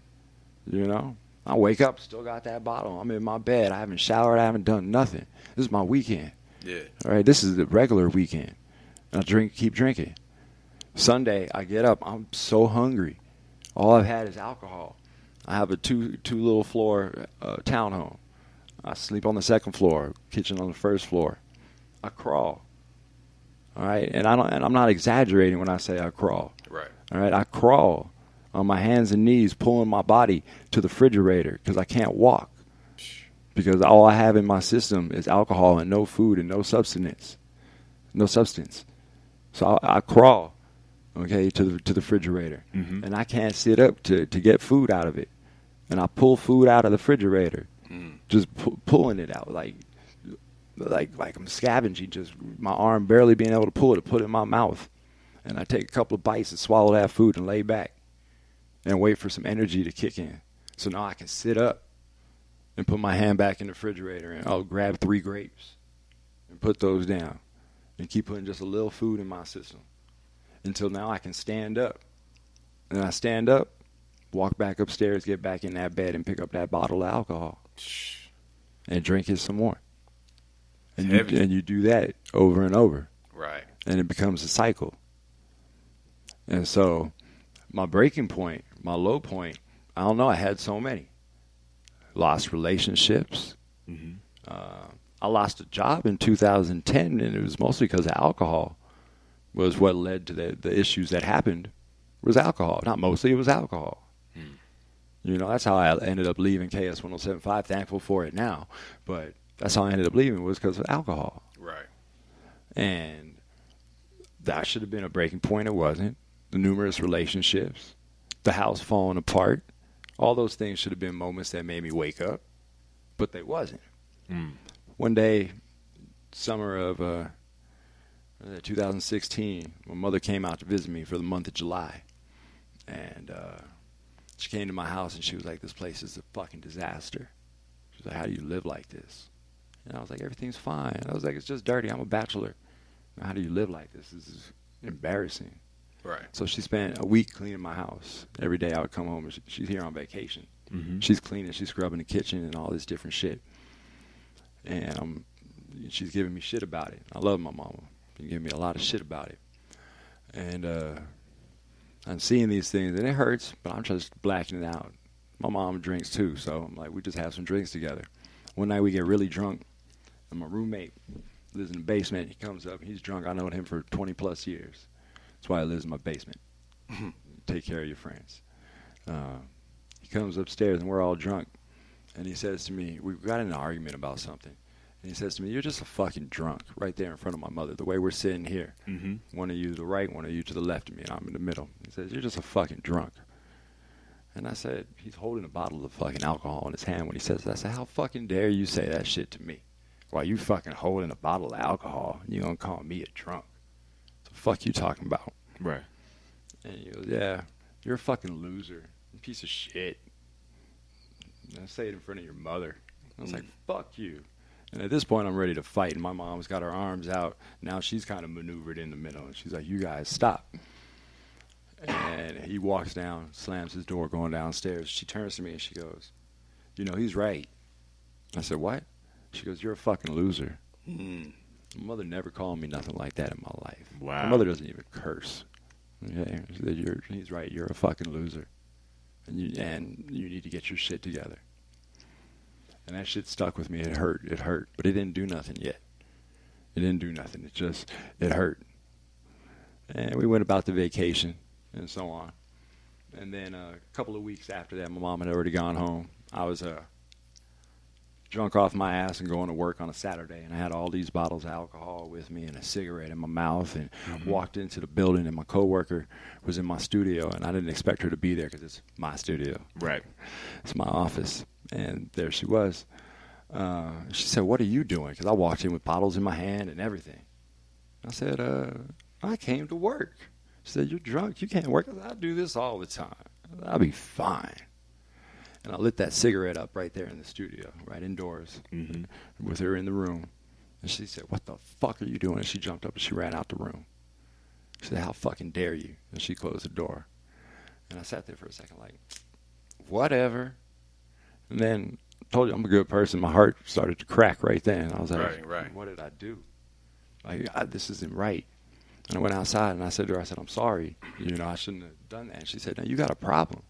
You know, I wake up, still got that bottle. I'm in my bed. I haven't showered. I haven't done nothing. This is my weekend. Yeah. All right. This is the regular weekend. I drink, keep drinking. Sunday, I get up. I'm so hungry. All I've had is alcohol. I have a two two little floor uh, townhome. I sleep on the second floor, kitchen on the first floor. I crawl. All right, and I don't. And I'm not exaggerating when I say I crawl. Right. All right, I crawl on my hands and knees, pulling my body to the refrigerator because I can't walk. Because all I have in my system is alcohol and no food and no substance, no substance. So I, I crawl, okay, to the to the refrigerator, mm-hmm. and I can't sit up to to get food out of it, and I pull food out of the refrigerator, mm. just pu- pulling it out like like like I'm scavenging, just my arm barely being able to pull it to put it in my mouth. And I take a couple of bites and swallow that food and lay back and wait for some energy to kick in. So now I can sit up and put my hand back in the refrigerator and I'll grab three grapes and put those down and keep putting just a little food in my system until now I can stand up. And I stand up, walk back upstairs, get back in that bed and pick up that bottle of alcohol and drink it some more. And you, and you do that over and over Right. and it becomes a cycle. And so, my breaking point, my low point, I don't know. I had so many. Lost relationships. Uh, I lost a job in 2010, and it was mostly because of alcohol. was what led to the the issues that happened was alcohol. Not mostly, it was alcohol. You know, that's how I ended up leaving KS 1075. Thankful for it now, but that's how I ended up leaving was because of alcohol. Right. And that should have been a breaking point. It wasn't. The numerous relationships, the house falling apart, all those things should have been moments that made me wake up, but they wasn't. One day, summer of uh, uh, 2016, my mother came out to visit me for the month of July, and uh, she came to my house and she was like, "This place is a fucking disaster." She was like, "How do you live like this?" And I was like, "Everything's fine." I was like, "It's just dirty. I'm a bachelor. How do you live like this? This is embarrassing." Right. So she spent a week cleaning my house. Every day I would come home and she, she's here on vacation. She's cleaning, she's scrubbing the kitchen and all this different shit. And um, she's giving me shit about it. I love my mama. She giving me a lot of shit about it. And uh, I'm seeing these things and it hurts, but I'm just blacking it out. My mom drinks too, so I'm like, we just have some drinks together. One night we get really drunk, and my roommate lives in the basement. He comes up, he's drunk. I known him for 20 plus years. That's why I live in my basement. Take care of your friends. Uh, he comes upstairs and we're all drunk, and he says to me, "We got in an argument about something." And he says to me, "You're just a fucking drunk, right there in front of my mother. The way we're sitting here, one of you to the right, one of you to the left of me, and I'm in the middle." He says, "You're just a fucking drunk." And I said, "He's holding a bottle of fucking alcohol in his hand when he says that." I said, "How fucking dare you say that shit to me? While you fucking holding a bottle of alcohol, and you gonna call me a drunk? What the fuck you talking about?" Right. And he goes, Yeah, you're a fucking loser. Piece of shit. And I say it in front of your mother. I was like, mm. Fuck you. And at this point, I'm ready to fight. And my mom's got her arms out. Now she's kind of maneuvered in the middle. And she's like, You guys stop. And he walks down, slams his door, going downstairs. She turns to me and she goes, You know, he's right. I said, What? She goes, You're a fucking loser. My mother never called me nothing like that in my life. Wow. My mother doesn't even curse. Okay, said, you're, he's right. You're a fucking loser, and you and you need to get your shit together. And that shit stuck with me. It hurt. It hurt, but it didn't do nothing yet. It didn't do nothing. It just it hurt. And we went about the vacation and so on. And then uh, a couple of weeks after that, my mom had already gone home. I was uh, drunk off my ass and going to work on a Saturday, and I had all these bottles of alcohol with me and a cigarette in my mouth, and walked into the building, and my coworker was in my studio, and I didn't expect her to be there because it's my studio, Right. it's my office, and there she was. Uh, she said, "What are you doing?" Because I walked in with bottles in my hand and everything. I said, uh, "I came to work." She said, "You're drunk. You can't work." I said, "I do this all the time. I'll be fine." And I lit that cigarette up right there in the studio, right indoors, mm-hmm. with her in the room. And she said, "What the fuck are you doing?" And she jumped up and she ran out the room. She said, "How fucking dare you?" And she closed the door. And I sat there for a second, like, whatever. And then I told you I'm a good person. My heart started to crack right then. I was like, Right, right. what did I do? Like, I, this isn't right. And I went outside and I said to her, I said, I'm sorry. You know, I shouldn't have done that. And she said, No, you got a problem.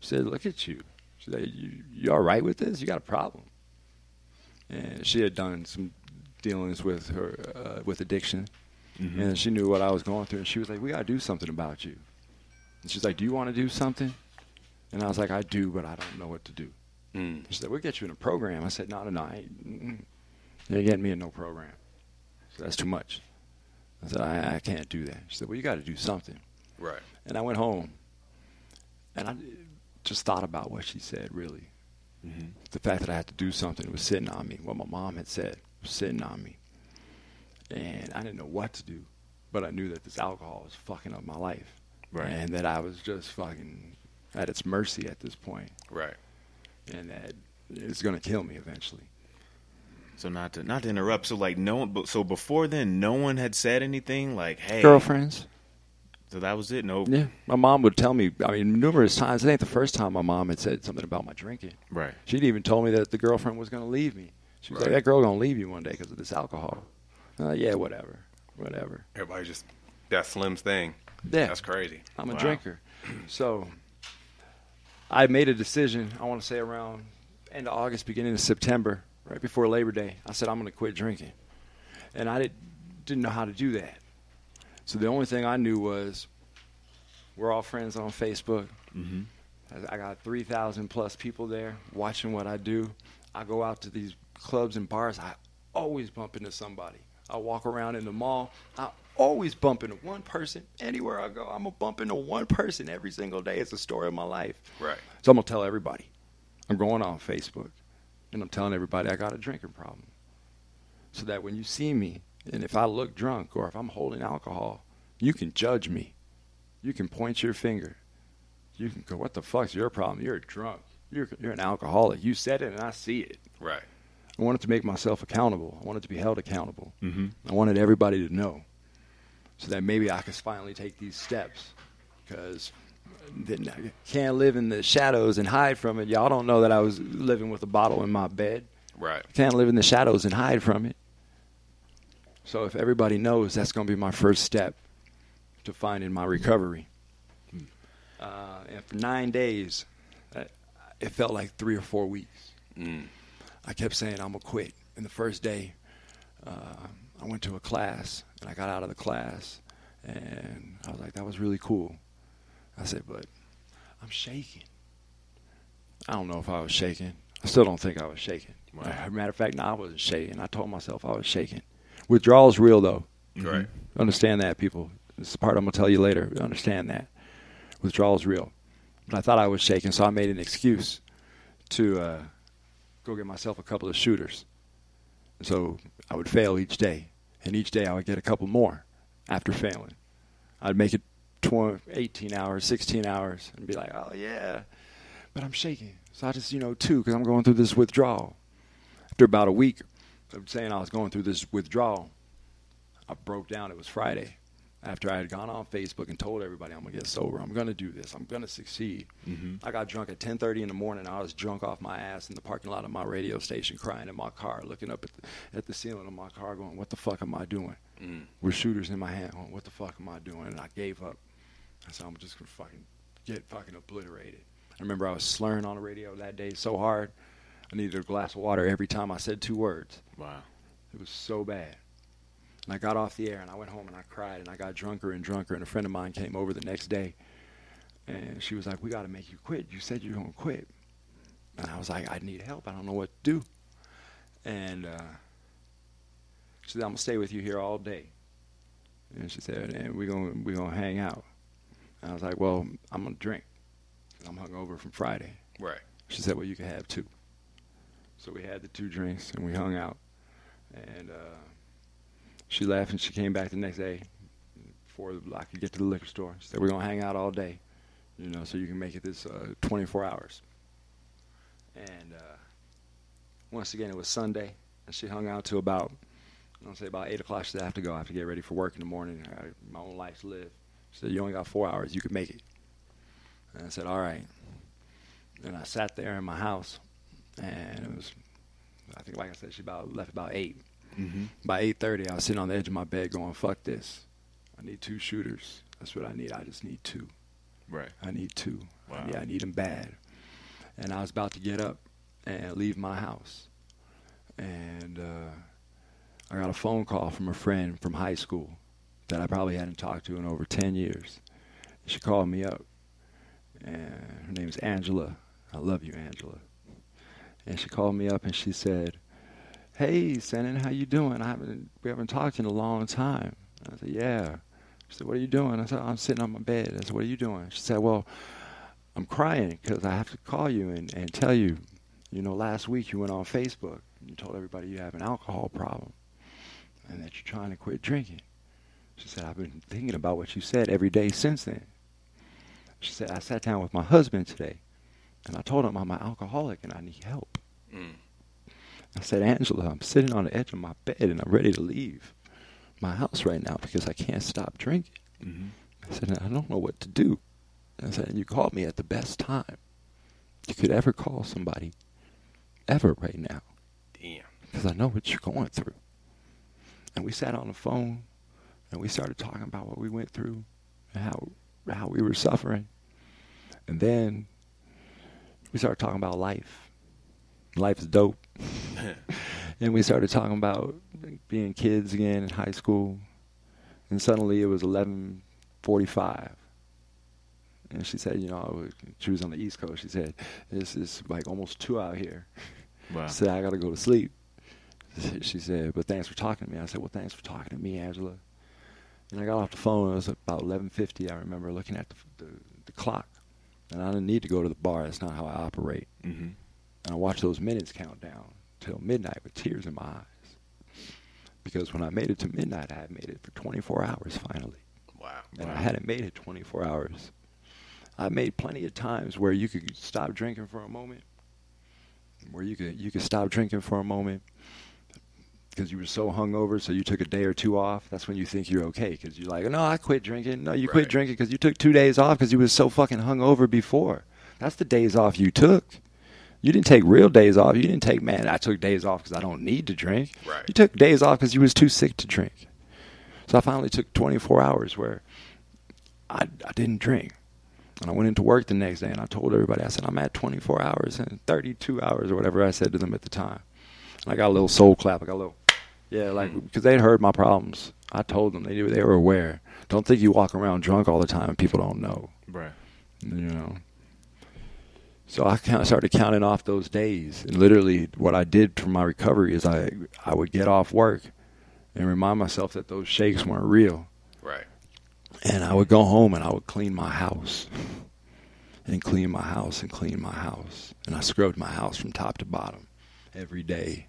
She said, Look at you. She said, You, you all right with this? You got a problem. And she had done some dealings with her uh, with addiction, and she knew what I was going through. And she was like, "We got to do something about you." And she's like, "Do you want to do something?" And I was like, "I do, but I don't know what to do." Mm. She said, "We'll get you in a program." I said, "No, you ain't getting me in no program. Said, That's too much." I said, I, "I can't do that." She said, "Well, you got to do something." Right. And I went home, and I just thought about what she said. Really, mm-hmm. the fact that I had to do something was sitting on me. What my mom had said was sitting on me, and I didn't know what to do. But I knew that this alcohol was fucking up my life, Right. and that I was just fucking at its mercy at this point, Right. and that it's gonna kill me eventually. So not to not to interrupt. So like no one. but- So before then, no one had said anything. Like, hey, Girlfriends. So that was it. No. Yeah, my mom would tell me. I mean, numerous times. It ain't the first time my mom had said something about my drinking. Right. She'd even told me that the girlfriend was going to leave me. She was like, "That girl going to leave you one day because of this alcohol." Uh, yeah, whatever, whatever. Everybody just that Slim's thing. Yeah, That's crazy. I'm a Wow. drinker. So I made a decision. I want to say around end of August, beginning of September, right before Labor Day. I said I'm going to quit drinking, and I did, didn't know how to do that. So the only thing I knew was we're all friends on Facebook. Mm-hmm. I- got 3,000 plus people there watching what I do. I go out to these clubs and bars. I always bump into somebody. I walk around in the mall. I always bump into one person. Anywhere I go, I'm going to bump into one person every single day. It's a story of my life. Right. So I'm going to tell everybody. I'm going on Facebook and I'm telling everybody I got a drinking problem. So that when you see me and if I look drunk or if I'm holding alcohol, you can judge me. You can point your finger. You can go, what the fuck's your problem? You're drunk. You're, you're an alcoholic. You said it and I see it. Right. I wanted to make myself accountable. I wanted to be held accountable. Mm-hmm. I wanted everybody to know so that maybe I could finally take these steps because I can't live in the shadows and hide from it. Y'all don't know that I was living with a bottle in my bed. Right. Can't live in the shadows and hide from it. So if everybody knows, that's going to be my first step to finding my recovery. Uh, and for nine days, it felt like three or four weeks. Mm. I kept saying I'm gonna quit. And the first day, uh, I went to a class and I got out of the class, and I was like, that was really cool. I said, but I'm shaking. I don't know if I was shaking. I still don't think I was shaking. Wow. As a matter of fact, no, I wasn't shaking. I told myself I was shaking. Withdrawal's real though. Right. Understand that, people. This is the part I'm gonna tell you later. Understand that withdrawal's real. But I thought I was shaking, so I made an excuse to uh, go get myself a couple of shooters. And so I would fail each day, and each day I would get a couple more after failing. I'd make it 20, 18 hours, 16 hours, and be like, "Oh yeah," but I'm shaking. So I just, you know, two because I'm going through this withdrawal. After about a week of saying I was going through this withdrawal, I broke down. It was Friday. After I had gone on Facebook and told everybody I'm gonna get sober, I'm gonna do this, I'm gonna succeed. Mm-hmm. I got drunk at 10:30 in the morning. I was drunk off my ass in the parking lot of my radio station, crying in my car, looking up at the, at the ceiling of my car, going, "What the fuck am I doing?" Mm. With shooters in my hand, going, "What the fuck am I doing?" And I gave up. I said, "I'm just gonna fucking get fucking obliterated." I remember I was slurring on the radio that day so hard, I needed a glass of water every time I said two words. Wow. It was so bad. And I got off the air and I went home and I cried and I got drunker and drunker. And a friend of mine came over the next day and she was like, We got to make you quit. You said you're going to quit. And I was like, I need help. I don't know what to do. And uh, she said, I'm going to stay with you here all day. And she said, And we're going we're gonna hang out. And I was like, Well, I'm going to drink. I'm hungover from Friday. Right. She said, "Well, you can have two. So we had the two drinks and we hung out. And uh, she left and she came back the next day before I could get to the liquor store. She said, "We're gonna hang out all day, you know, so you can make it this uh, 24 hours." And uh, once again, it was Sunday, and she hung out till about I'll say about eight o'clock. She said, "I have to go. I have to get ready for work in the morning. I my own life to live." She said, "You only got four hours. You can make it." And I said, "All right." And I sat there in my house, and it was, I think, like I said, she about left about 8 Mm-hmm. By eight thirty, I was sitting on the edge of my bed, going, "Fuck this! I need two shooters. That's what I need. I just need two. Right. I need two. Wow. Yeah, I need them bad." And I was about to get up and leave my house, and uh, I got a phone call from a friend from high school that I probably hadn't talked to in over ten years. She called me up, and her name is Angela. I love you, Angela. And she called me up and she said, "Hey, Senen, how you doing? I haven't we haven't talked in a long time." I said, "Yeah." She said, "What are you doing?" I said, "I'm sitting on my bed." I said, "What are you doing?" She said, "Well, I'm crying because I have to call you and, and tell you, you know, last week you went on Facebook and you told everybody you have an alcohol problem and that you're trying to quit drinking." She said, "I've been thinking about what you said every day since then." She said, "I sat down with my husband today." And I told him I'm an alcoholic and I need help. Mm. I said, Angela, I'm sitting on the edge of my bed and I'm ready to leave my house right now because I can't stop drinking. Mm-hmm. I said, I don't know what to do. I said, you called me at the best time you could ever call somebody, ever right now, Damn. because I know what you're going through. And we sat on the phone and we started talking about what we went through and how, how we were suffering. And then we started talking about life. Life is dope. and we started talking about being kids again in high school. And suddenly it was 11:45. And she said, you know, she was on the East Coast. She said, "This is like almost two out here." Wow. She said, "I got to go to sleep." She said, "But thanks for talking to me." I said, "Well, thanks for talking to me, Angela." And I got off the phone. It was about 11:50. I remember looking at the, the, the clock, and I didn't need to go to the bar. That's not how I operate. hmm And I watched those minutes count down till midnight with tears in my eyes. Because when I made it to midnight, I had made it for 24 hours finally. Wow. And I hadn't made it 24 hours. I made plenty of times where you could stop drinking for a moment, where you could you could stop drinking for a moment because you were so hungover, so you took a day or two off. That's when you think you're okay because you're like, no, I quit drinking. No, you quit drinking because you took two days off because you was so fucking hungover before. That's the days off you took. You didn't take real days off. You didn't take, man, I took days off because I don't need to drink. Right. You took days off because you was too sick to drink. So I finally took 24 hours where I, I didn't drink. And I went into work the next day and I told everybody, I said, I'm at 24 hours and 32 hours or whatever I said to them at the time. And I got a little soul clap. I got a little, yeah, like, mm-hmm. because they'd heard my problems. I told them, they, knew, they were aware. Don't think you walk around drunk all the time and people don't know, Right. you know. So I started counting off those days. And literally, what I did for my recovery is I, I would get off work and remind myself that those shakes weren't real Right. and I would go home and I would clean my house and clean my house and clean my house and I scrubbed my house from top to bottom every day.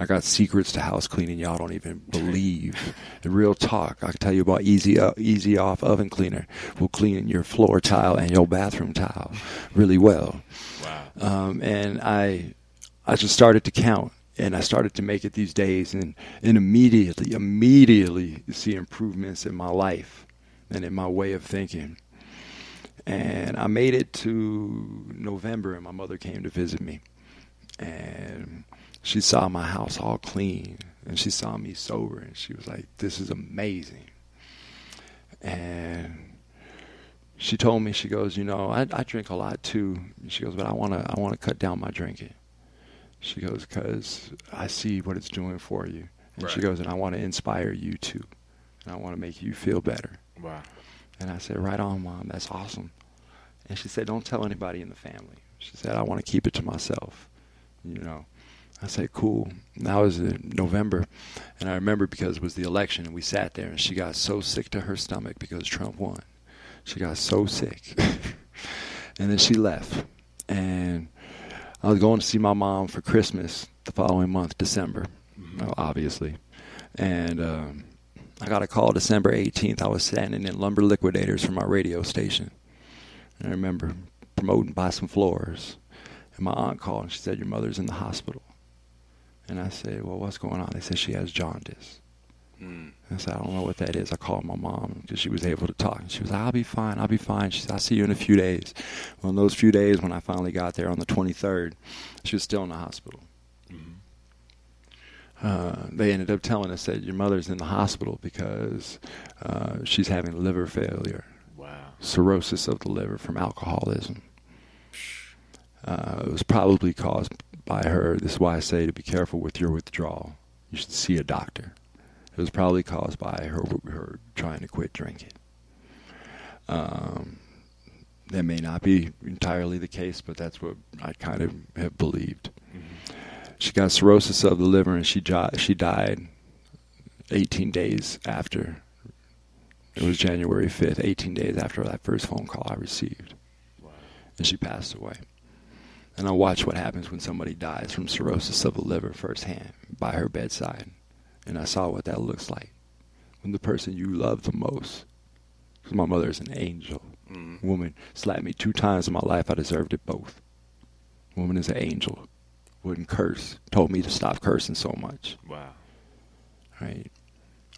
I got secrets to house cleaning y'all don't even believe. The real talk. I can tell you about easy uh, easy off oven cleaner. will clean your floor tile and your bathroom tile really well. Wow. Um, and I I just started to count and I started to make it these days and, and immediately, immediately see improvements in my life and in my way of thinking. And I made it to November and my mother came to visit me. And she saw my house all clean and she saw me sober and she was like, This is amazing. And she told me, she goes, you know, I, I drink a lot too. She goes, but I want to, I want to cut down my drinking. She goes, because I see what it's doing for you. And she goes, and I want to inspire you too. And I want to make you feel better. Wow. And I said, right on, mom. That's awesome. And she said, don't tell anybody in the family. She said, I want to keep it to myself. You know. I said, cool. That was in November. And I remember because it was the election and we sat there and she got so sick to her stomach because Trump won. She got so sick. and then she left. And I was going to see my mom for Christmas the following month, December, well, obviously. And um, I got a call December 18th. I was standing in Lumber Liquidators for my radio station. And I remember promoting Buy Some Floors. And my aunt called and she said, Your mother's in the hospital. And I said, Well, what's going on? They said she has jaundice. Mm. I said, I don't know what that is. I called my mom because she was able to talk. And she was like, I'll be fine. I'll be fine. She said, I'll see you in a few days. Well, in those few days, when I finally got there on the 23rd, she was still in the hospital. Uh, they ended up telling us that your mother's in the hospital because uh, she's having liver failure, Wow. cirrhosis of the liver from alcoholism. Uh, it was probably caused by her. This is why I say to be careful with your withdrawal. You should see a doctor. It was probably caused by her her trying to quit drinking. Um, that may not be entirely the case, but that's what I kind of have believed. She got cirrhosis of the liver, and she she died 18 days after. It was January 5th, 18 days after that first phone call I received, and she passed away. And I watched what happens when somebody dies from cirrhosis of the liver firsthand by her bedside. And I saw what that looks like when the person you love the most, because my mother is an angel, Mm. woman slapped me two times in my life. I deserved it both. Woman is an angel, wouldn't curse, told me to stop cursing so much. Wow. Right?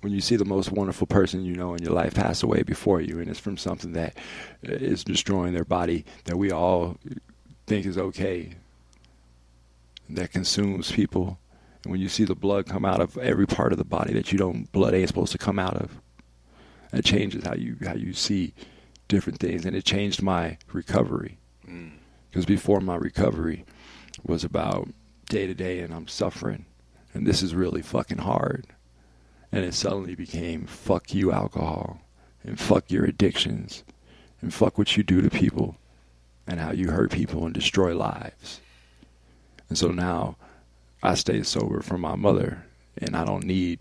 When you see the most wonderful person you know in your life pass away before you, and it's from something that is destroying their body that we all think is okay, that consumes people. And when you see the blood come out of every part of the body that you don't, blood ain't supposed to come out of, that changes how you how you see different things, and it changed my recovery. Mm. Because before my recovery was about day to day, and I'm suffering, and this is really fucking hard. And it suddenly became fuck you, alcohol, and fuck your addictions, and fuck what you do to people, and how you hurt people and destroy lives. And so now I stay sober from my mother, and I don't need,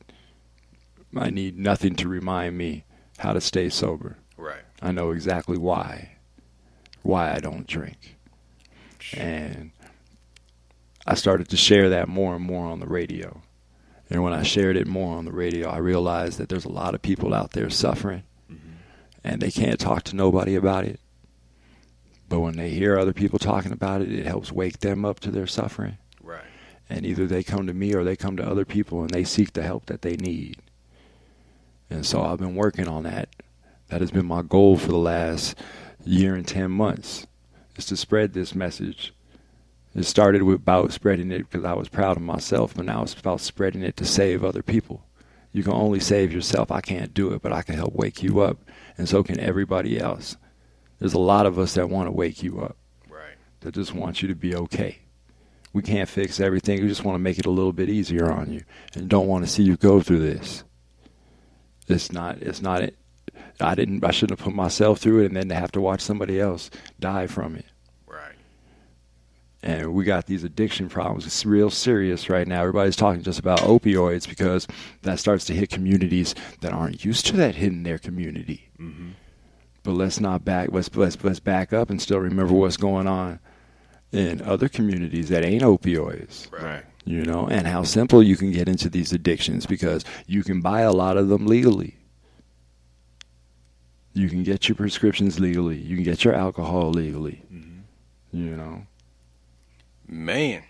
I need nothing to remind me how to stay sober. Right. I know exactly why, why I don't drink. And I started to share that more and more on the radio. And when I shared it more on the radio, I realized that there's a lot of people out there suffering mm-hmm. and they can't talk to nobody about it. But when they hear other people talking about it, it helps wake them up to their suffering. Right. And either they come to me or they come to other people and they seek the help that they need. And so I've been working on that. That has been my goal for the last year and 10 months is to spread this message. It started with about spreading it because I was proud of myself, but now it's about spreading it to save other people. You can only save yourself. I can't do it, but I can help wake you up, and so can everybody else. There's a lot of us that want to wake you up, Right. that just want you to be okay. We can't fix everything. We just want to make it a little bit easier on you, and don't want to see you go through this. It's not. It's not. it. I didn't. I shouldn't have put myself through it, and then to have to watch somebody else die from it Right. and we got these addiction problems. It's real serious right now. Everybody's talking just about opioids because that starts to hit communities that aren't used to that hitting their community. Mm-hmm. But let's not back. Let's, let's let's back up and still remember what's going on in other communities that ain't opioids. Right. You know, and how simple you can get into these addictions because you can buy a lot of them legally. You can get your prescriptions legally. You can get your alcohol legally. Mm-hmm. You know. Man.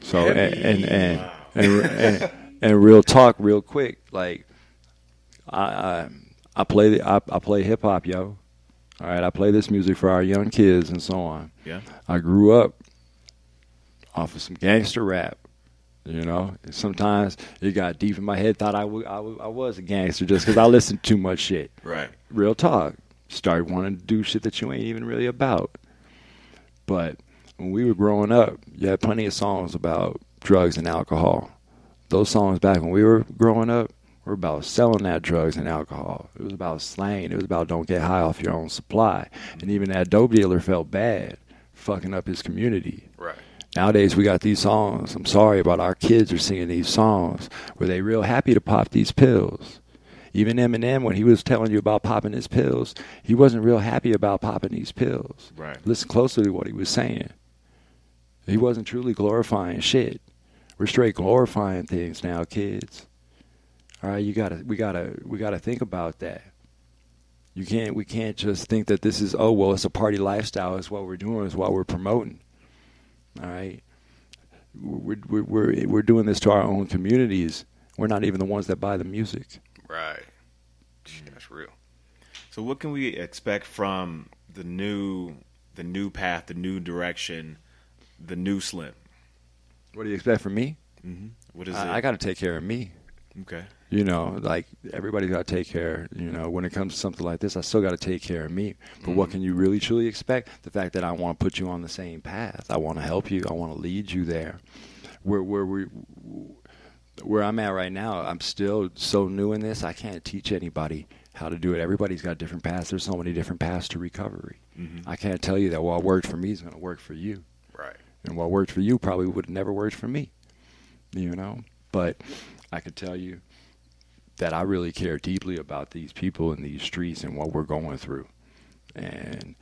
So and and and, and, and and real talk, real quick. Like I I, I play the I, I play hip hop, yo. All right, I play this music for our young kids and so on. Yeah. I grew up off of some gangster rap. You know, And sometimes it got deep in my head. Thought I I was a gangster just because I listened to too much shit Right. real talk. Started wanting to do shit that you ain't even really about. But when we were growing up, you had plenty of songs about drugs and alcohol. Those songs back when we were growing up were about selling that drugs and alcohol. It was about slang. It was about don't get high off your own supply. And even that dope dealer felt bad fucking up his community. Right. Nowadays we got these songs. I'm sorry, about our kids are singing these songs where they real happy to pop these pills. Even Eminem, when he was telling you about popping his pills, he wasn't real happy about popping these pills. Right. Listen closely to what he was saying. He wasn't truly glorifying shit. We're straight glorifying things now, kids. All right, you gotta, we gotta, we gotta think about that. You can't, we can't just think that this is, oh well, it's a party lifestyle. It's what we're doing. It's what we're promoting. All right, we're we're we're, we're doing this to our own communities. We're not even the ones that buy the music. Right. That's real. So what can we expect from the new the new path, the new direction, the new Slim? What do you expect from me? Mm-hmm. What is it? I, I got to take care of me. okay. You know, like everybody's got to take care. You know, when it comes to something like this, I still got to take care of me. But what mm-hmm. can you really truly expect? The fact that I want to put you on the same path. I want to help you. I want to lead you there. Where where we where I'm at right now, I'm still so new in this. I can't teach anybody how to do it. Everybody's got different paths. There's so many different paths to recovery. Mm-hmm. I can't tell you that what worked for me is going to work for you Right. and what worked for you probably would never worked for me you know but i could tell you that i really care deeply about these people in these streets and what we're going through and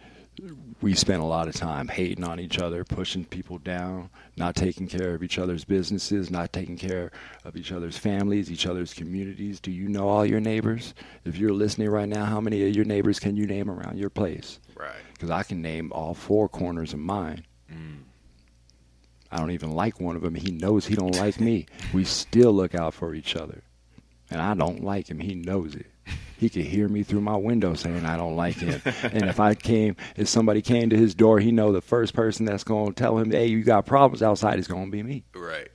we spend a lot of time hating on each other pushing people down not taking care of each other's businesses not taking care of each other's families each other's communities do you know all your neighbors if you're listening right now how many of your neighbors can you name around your place Right. because I can name all four corners of mine. Mm. I don't even like one of them. He knows he don't like me. We still look out for each other, and I don't like him. He knows it. He could hear me through my window saying I don't like him. and if I came, if somebody came to his door, he know the first person that's going to tell him, "Hey, you got problems outside," is going to be me. Right.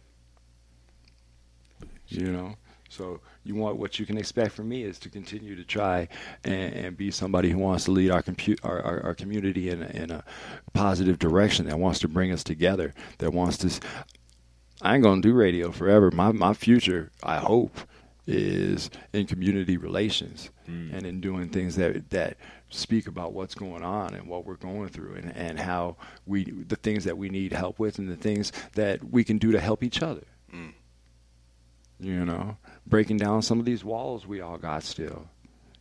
you know so you want what you can expect from me is to continue to try and, and be somebody who wants to lead our, compu- our, our, our community in, a- in a positive direction that wants to bring us together that wants to s- i ain't gonna do radio forever my, my future i hope is in community relations mm. and in doing things that that speak about what's going on and what we're going through and, and how we the things that we need help with and the things that we can do to help each other. Mm. You know, breaking down some of these walls we all got still.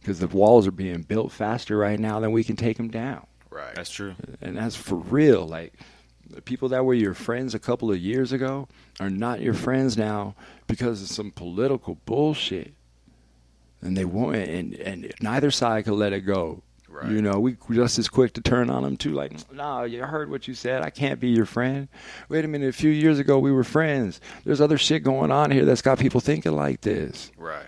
Because the walls are being built faster right now than we can take them down Right. That's true. and that's for real. Like the people that were your friends a couple of years ago are not your friends now because of some political bullshit, and they won't. And and neither side could let it go. Right. You know, we just as quick to turn on them too. Like, no, you heard what you said. I can't be your friend. Wait a minute. A few years ago, we were friends. There's other shit going on here that's got people thinking like this. Right.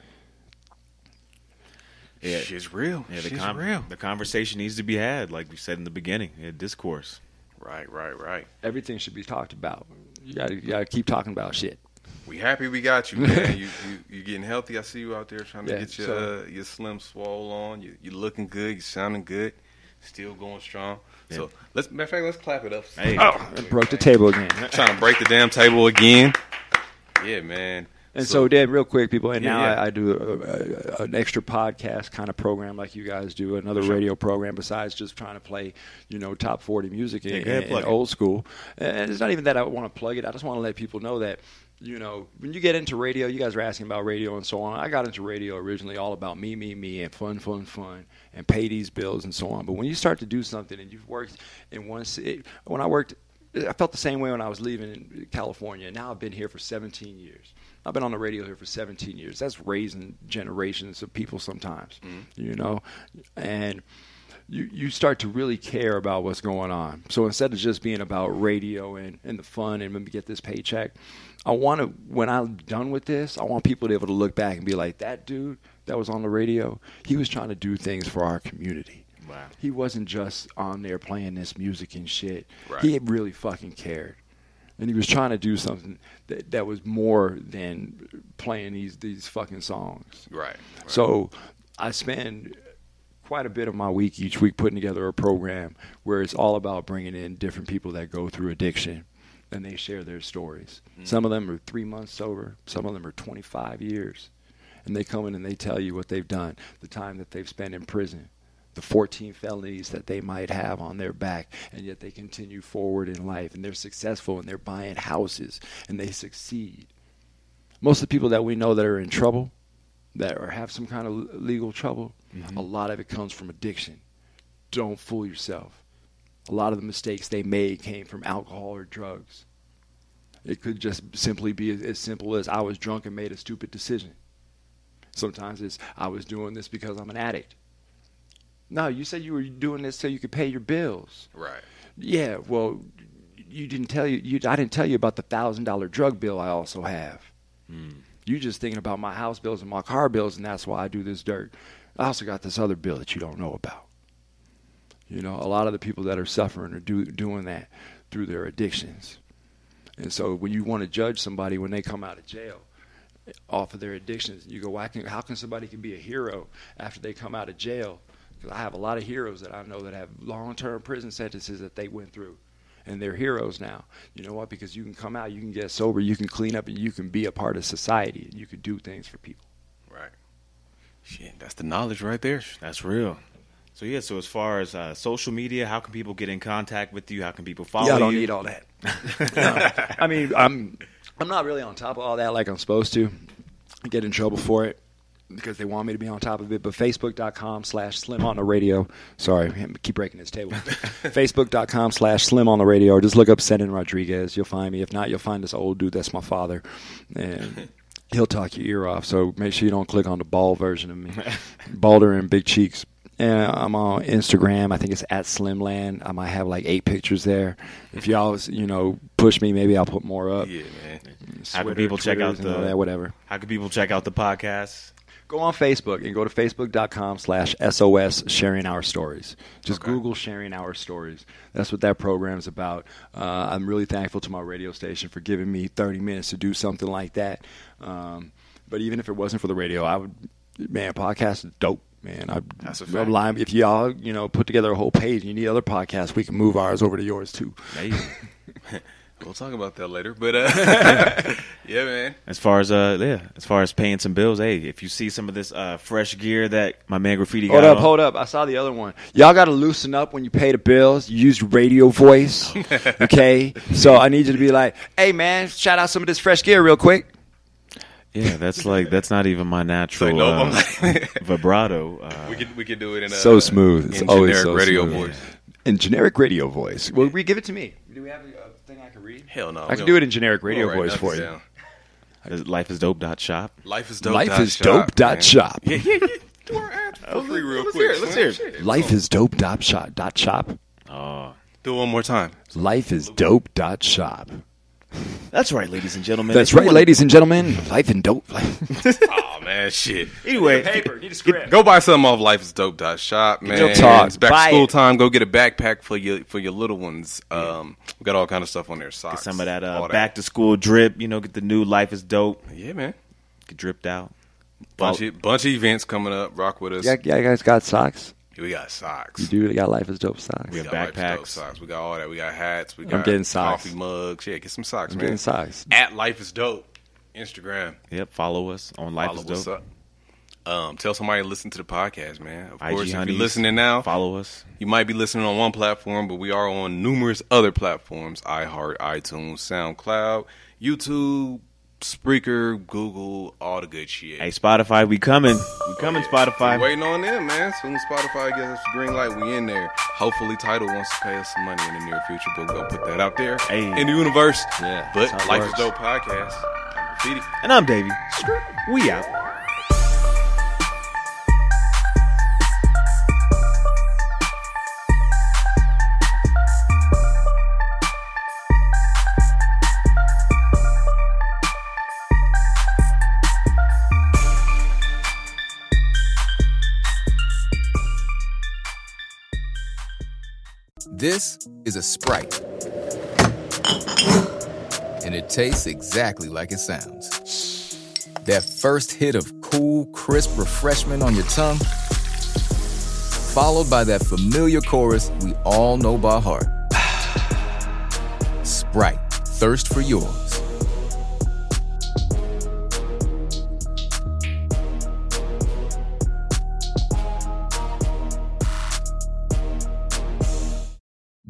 Yeah. Shit's real. Yeah, the, Shit's con- real. the conversation needs to be had, like we said in the beginning. Yeah, discourse. Right, right, right. Everything should be talked about. You got to you got to keep talking about shit. We happy we got you, man. you, you you getting healthy. I see you out there trying to Yeah, get your so- uh, your slim swole on. You you looking good. You're sounding good. Still going strong. So let's matter of fact, let's clap it up. Hey. Oh, I broke the table again. Trying to break the damn table again. Yeah, man. And so, Dan, real quick, people, and Yeah, now yeah. I, I do a, a, an extra podcast kind of program like you guys do, another radio program besides just trying to play, you know, top 40 music Yeah, in- in old school. And it's not even that I want to plug it. I just want to let people know that, you know, when you get into radio, you guys are asking about radio and so on. I got into radio originally all about me, me, me, and fun, fun, fun, and pay these bills and so on. But when you start to do something and you've worked in one city, when I worked, I felt the same way when I was leaving California. Now I've been here for 17 years. I've been on the radio here for 17 years. That's raising generations of people sometimes, mm-hmm. you know, and you you start to really care about what's going on. So instead of just being about radio and, and the fun and let me get this paycheck, I want to when I'm done with this, I want people to be able to look back and be like, that dude that was on the radio, he was trying to do things for our community. Wow. He wasn't just on there playing this music and shit. Right. He really fucking cared. And he was trying to do something that, that was more than playing these these fucking songs. Right. right. So I spend quite a bit of my week each week putting together a program where it's all about bringing in different people that go through addiction and they share their stories. Mm. Some of them are three months sober, some of them are 25 years. And they come in and they tell you what they've done, the time that they've spent in prison, the 14 felonies that they might have on their back, and yet they continue forward in life and they're successful and they're buying houses and they succeed. Most of the people that we know that are in trouble, that or have some kind of legal trouble, mm-hmm. a lot of it comes from addiction. Don't fool yourself. A lot of the mistakes they made came from alcohol or drugs. It could just simply be as simple as I was drunk and made a stupid decision. Sometimes it's I was doing this because I'm an addict. No, you said you were doing this so you could pay your bills. Right. Yeah, well, you didn't tell you, you I didn't tell you about the thousand dollar drug bill I also have. Hmm. You're just thinking about my house bills and my car bills, and that's why I do this dirt. I also got this other bill that you don't know about. You know, a lot of the people that are suffering are do, doing that through their addictions. And so when you want to judge somebody when they come out of jail off of their addictions, you go, Why can, how can somebody can be a hero after they come out of jail? Because I have a lot of heroes that I know that have long-term prison sentences that they went through. And they're heroes now. You know what? Because you can come out, you can get sober, you can clean up, and you can be a part of society, and you can do things for people. Right. Shit, that's the knowledge right there. That's real. So yeah, so as far as uh, social media, how can people get in contact with you? How can people follow you? yeah, I don't you? need all that. No. I mean, I'm I'm not really on top of all that like I'm supposed to. I get in trouble for it because they want me to be on top of it. But Facebook.com slash Slim on the radio. Sorry, I keep breaking this table. Facebook.com slash Slim on the radio. Or just look up Senen Rodriguez. You'll find me. If not, you'll find this old dude. That's my father, and he'll talk your ear off. So make sure you don't click on the bald version of me, balder and big cheeks. And I'm on Instagram. I think it's at Slimland. I might have like eight pictures there. If y'all, you know, push me, maybe I'll put more up. Yeah, man. How can people check out Twitters and all the that, whatever? How can people check out the podcast? Go on Facebook and go to facebook.com slash SOS sharing our stories. Just Google sharing our stories. That's what that program's about. Uh, I'm really thankful to my radio station for giving me 30 minutes to do something like that. Um, but even if it wasn't for the radio, I would, man, podcast is dope. Man, I, That's a fact. lying. If y'all, you know, put together a whole page and you need other podcasts, we can move ours over to yours too. Hey. We'll talk about that later. But uh, yeah, man. As far as uh, yeah, as far as paying some bills, hey, if you see some of this uh fresh gear that my man Graffiti got. Hold up, on, hold up. I saw the other one. Y'all got to loosen up when you pay the bills. You use radio voice. okay? So I need you to be like, hey, man, shout out some of this fresh gear real quick. yeah, that's like that's not even my natural Say no, uh, like- vibrato. Uh, We could we could do it in a so smooth. It's in always generic so radio smooth. voice. In generic radio voice. Well, we give it to me. Do we have a thing I can read? Hell no. I can do it in generic radio We'll write voice for nothing you. down. life is dope dot shop. Life is dope. Life dot is shop, dope dot shop. Yeah, yeah, yeah. Do our ad for free real let's quick. hear it, let's hear it. Shit. Life is dope dot shop dot shop. Oh, Do it one more time. Life is dope dot shop. That's right, ladies and gentlemen. That's right, wanna- ladies and gentlemen. Life and dope. Oh man, shit. Anyway, need a script. Go buy something off lifeisdope.shop, man. Real talk. It's back Buy to school it. time. Go get a backpack for your for your little ones. Um, we got all kind of stuff on there. Socks. get some of that uh, all back to school drip. You know, get the new life is dope. Yeah, man. Get dripped out. Bunch of, bunch of events coming up. Rock with us. Yeah, yeah, you guys got socks. We got socks. You do. You got life is dope socks. We We have got Life Dope backpacks. socks. We got all that. We got hats. We I'm got getting socks. coffee mugs. Yeah, get some socks, I'm man. getting socks. At Life is Dope. Instagram. Yep, follow us on Life Follow is us dope. up. Um, tell somebody to listen to the podcast, man. Of IG course, if you're listening now, follow us. You might be listening on one platform, but we are on numerous other platforms: iHeart, iTunes, SoundCloud, YouTube, Spreaker, Google, all the good shit. Hey, Spotify, we coming. We coming, Spotify. We're waiting on them, man. Soon as Spotify gives us the green light, we in there. Hopefully, Tidal wants to pay us some money in the near future, but we'll gonna put that out there Hey. in the universe. Yeah, but that's how it Life works. is Dope podcast. I'm Graffiti. And I'm Davey. We out. This is a Sprite. And it tastes exactly like it sounds. That first hit of cool, crisp refreshment on your tongue, followed by that familiar chorus we all know by heart. Sprite, thirst for yours.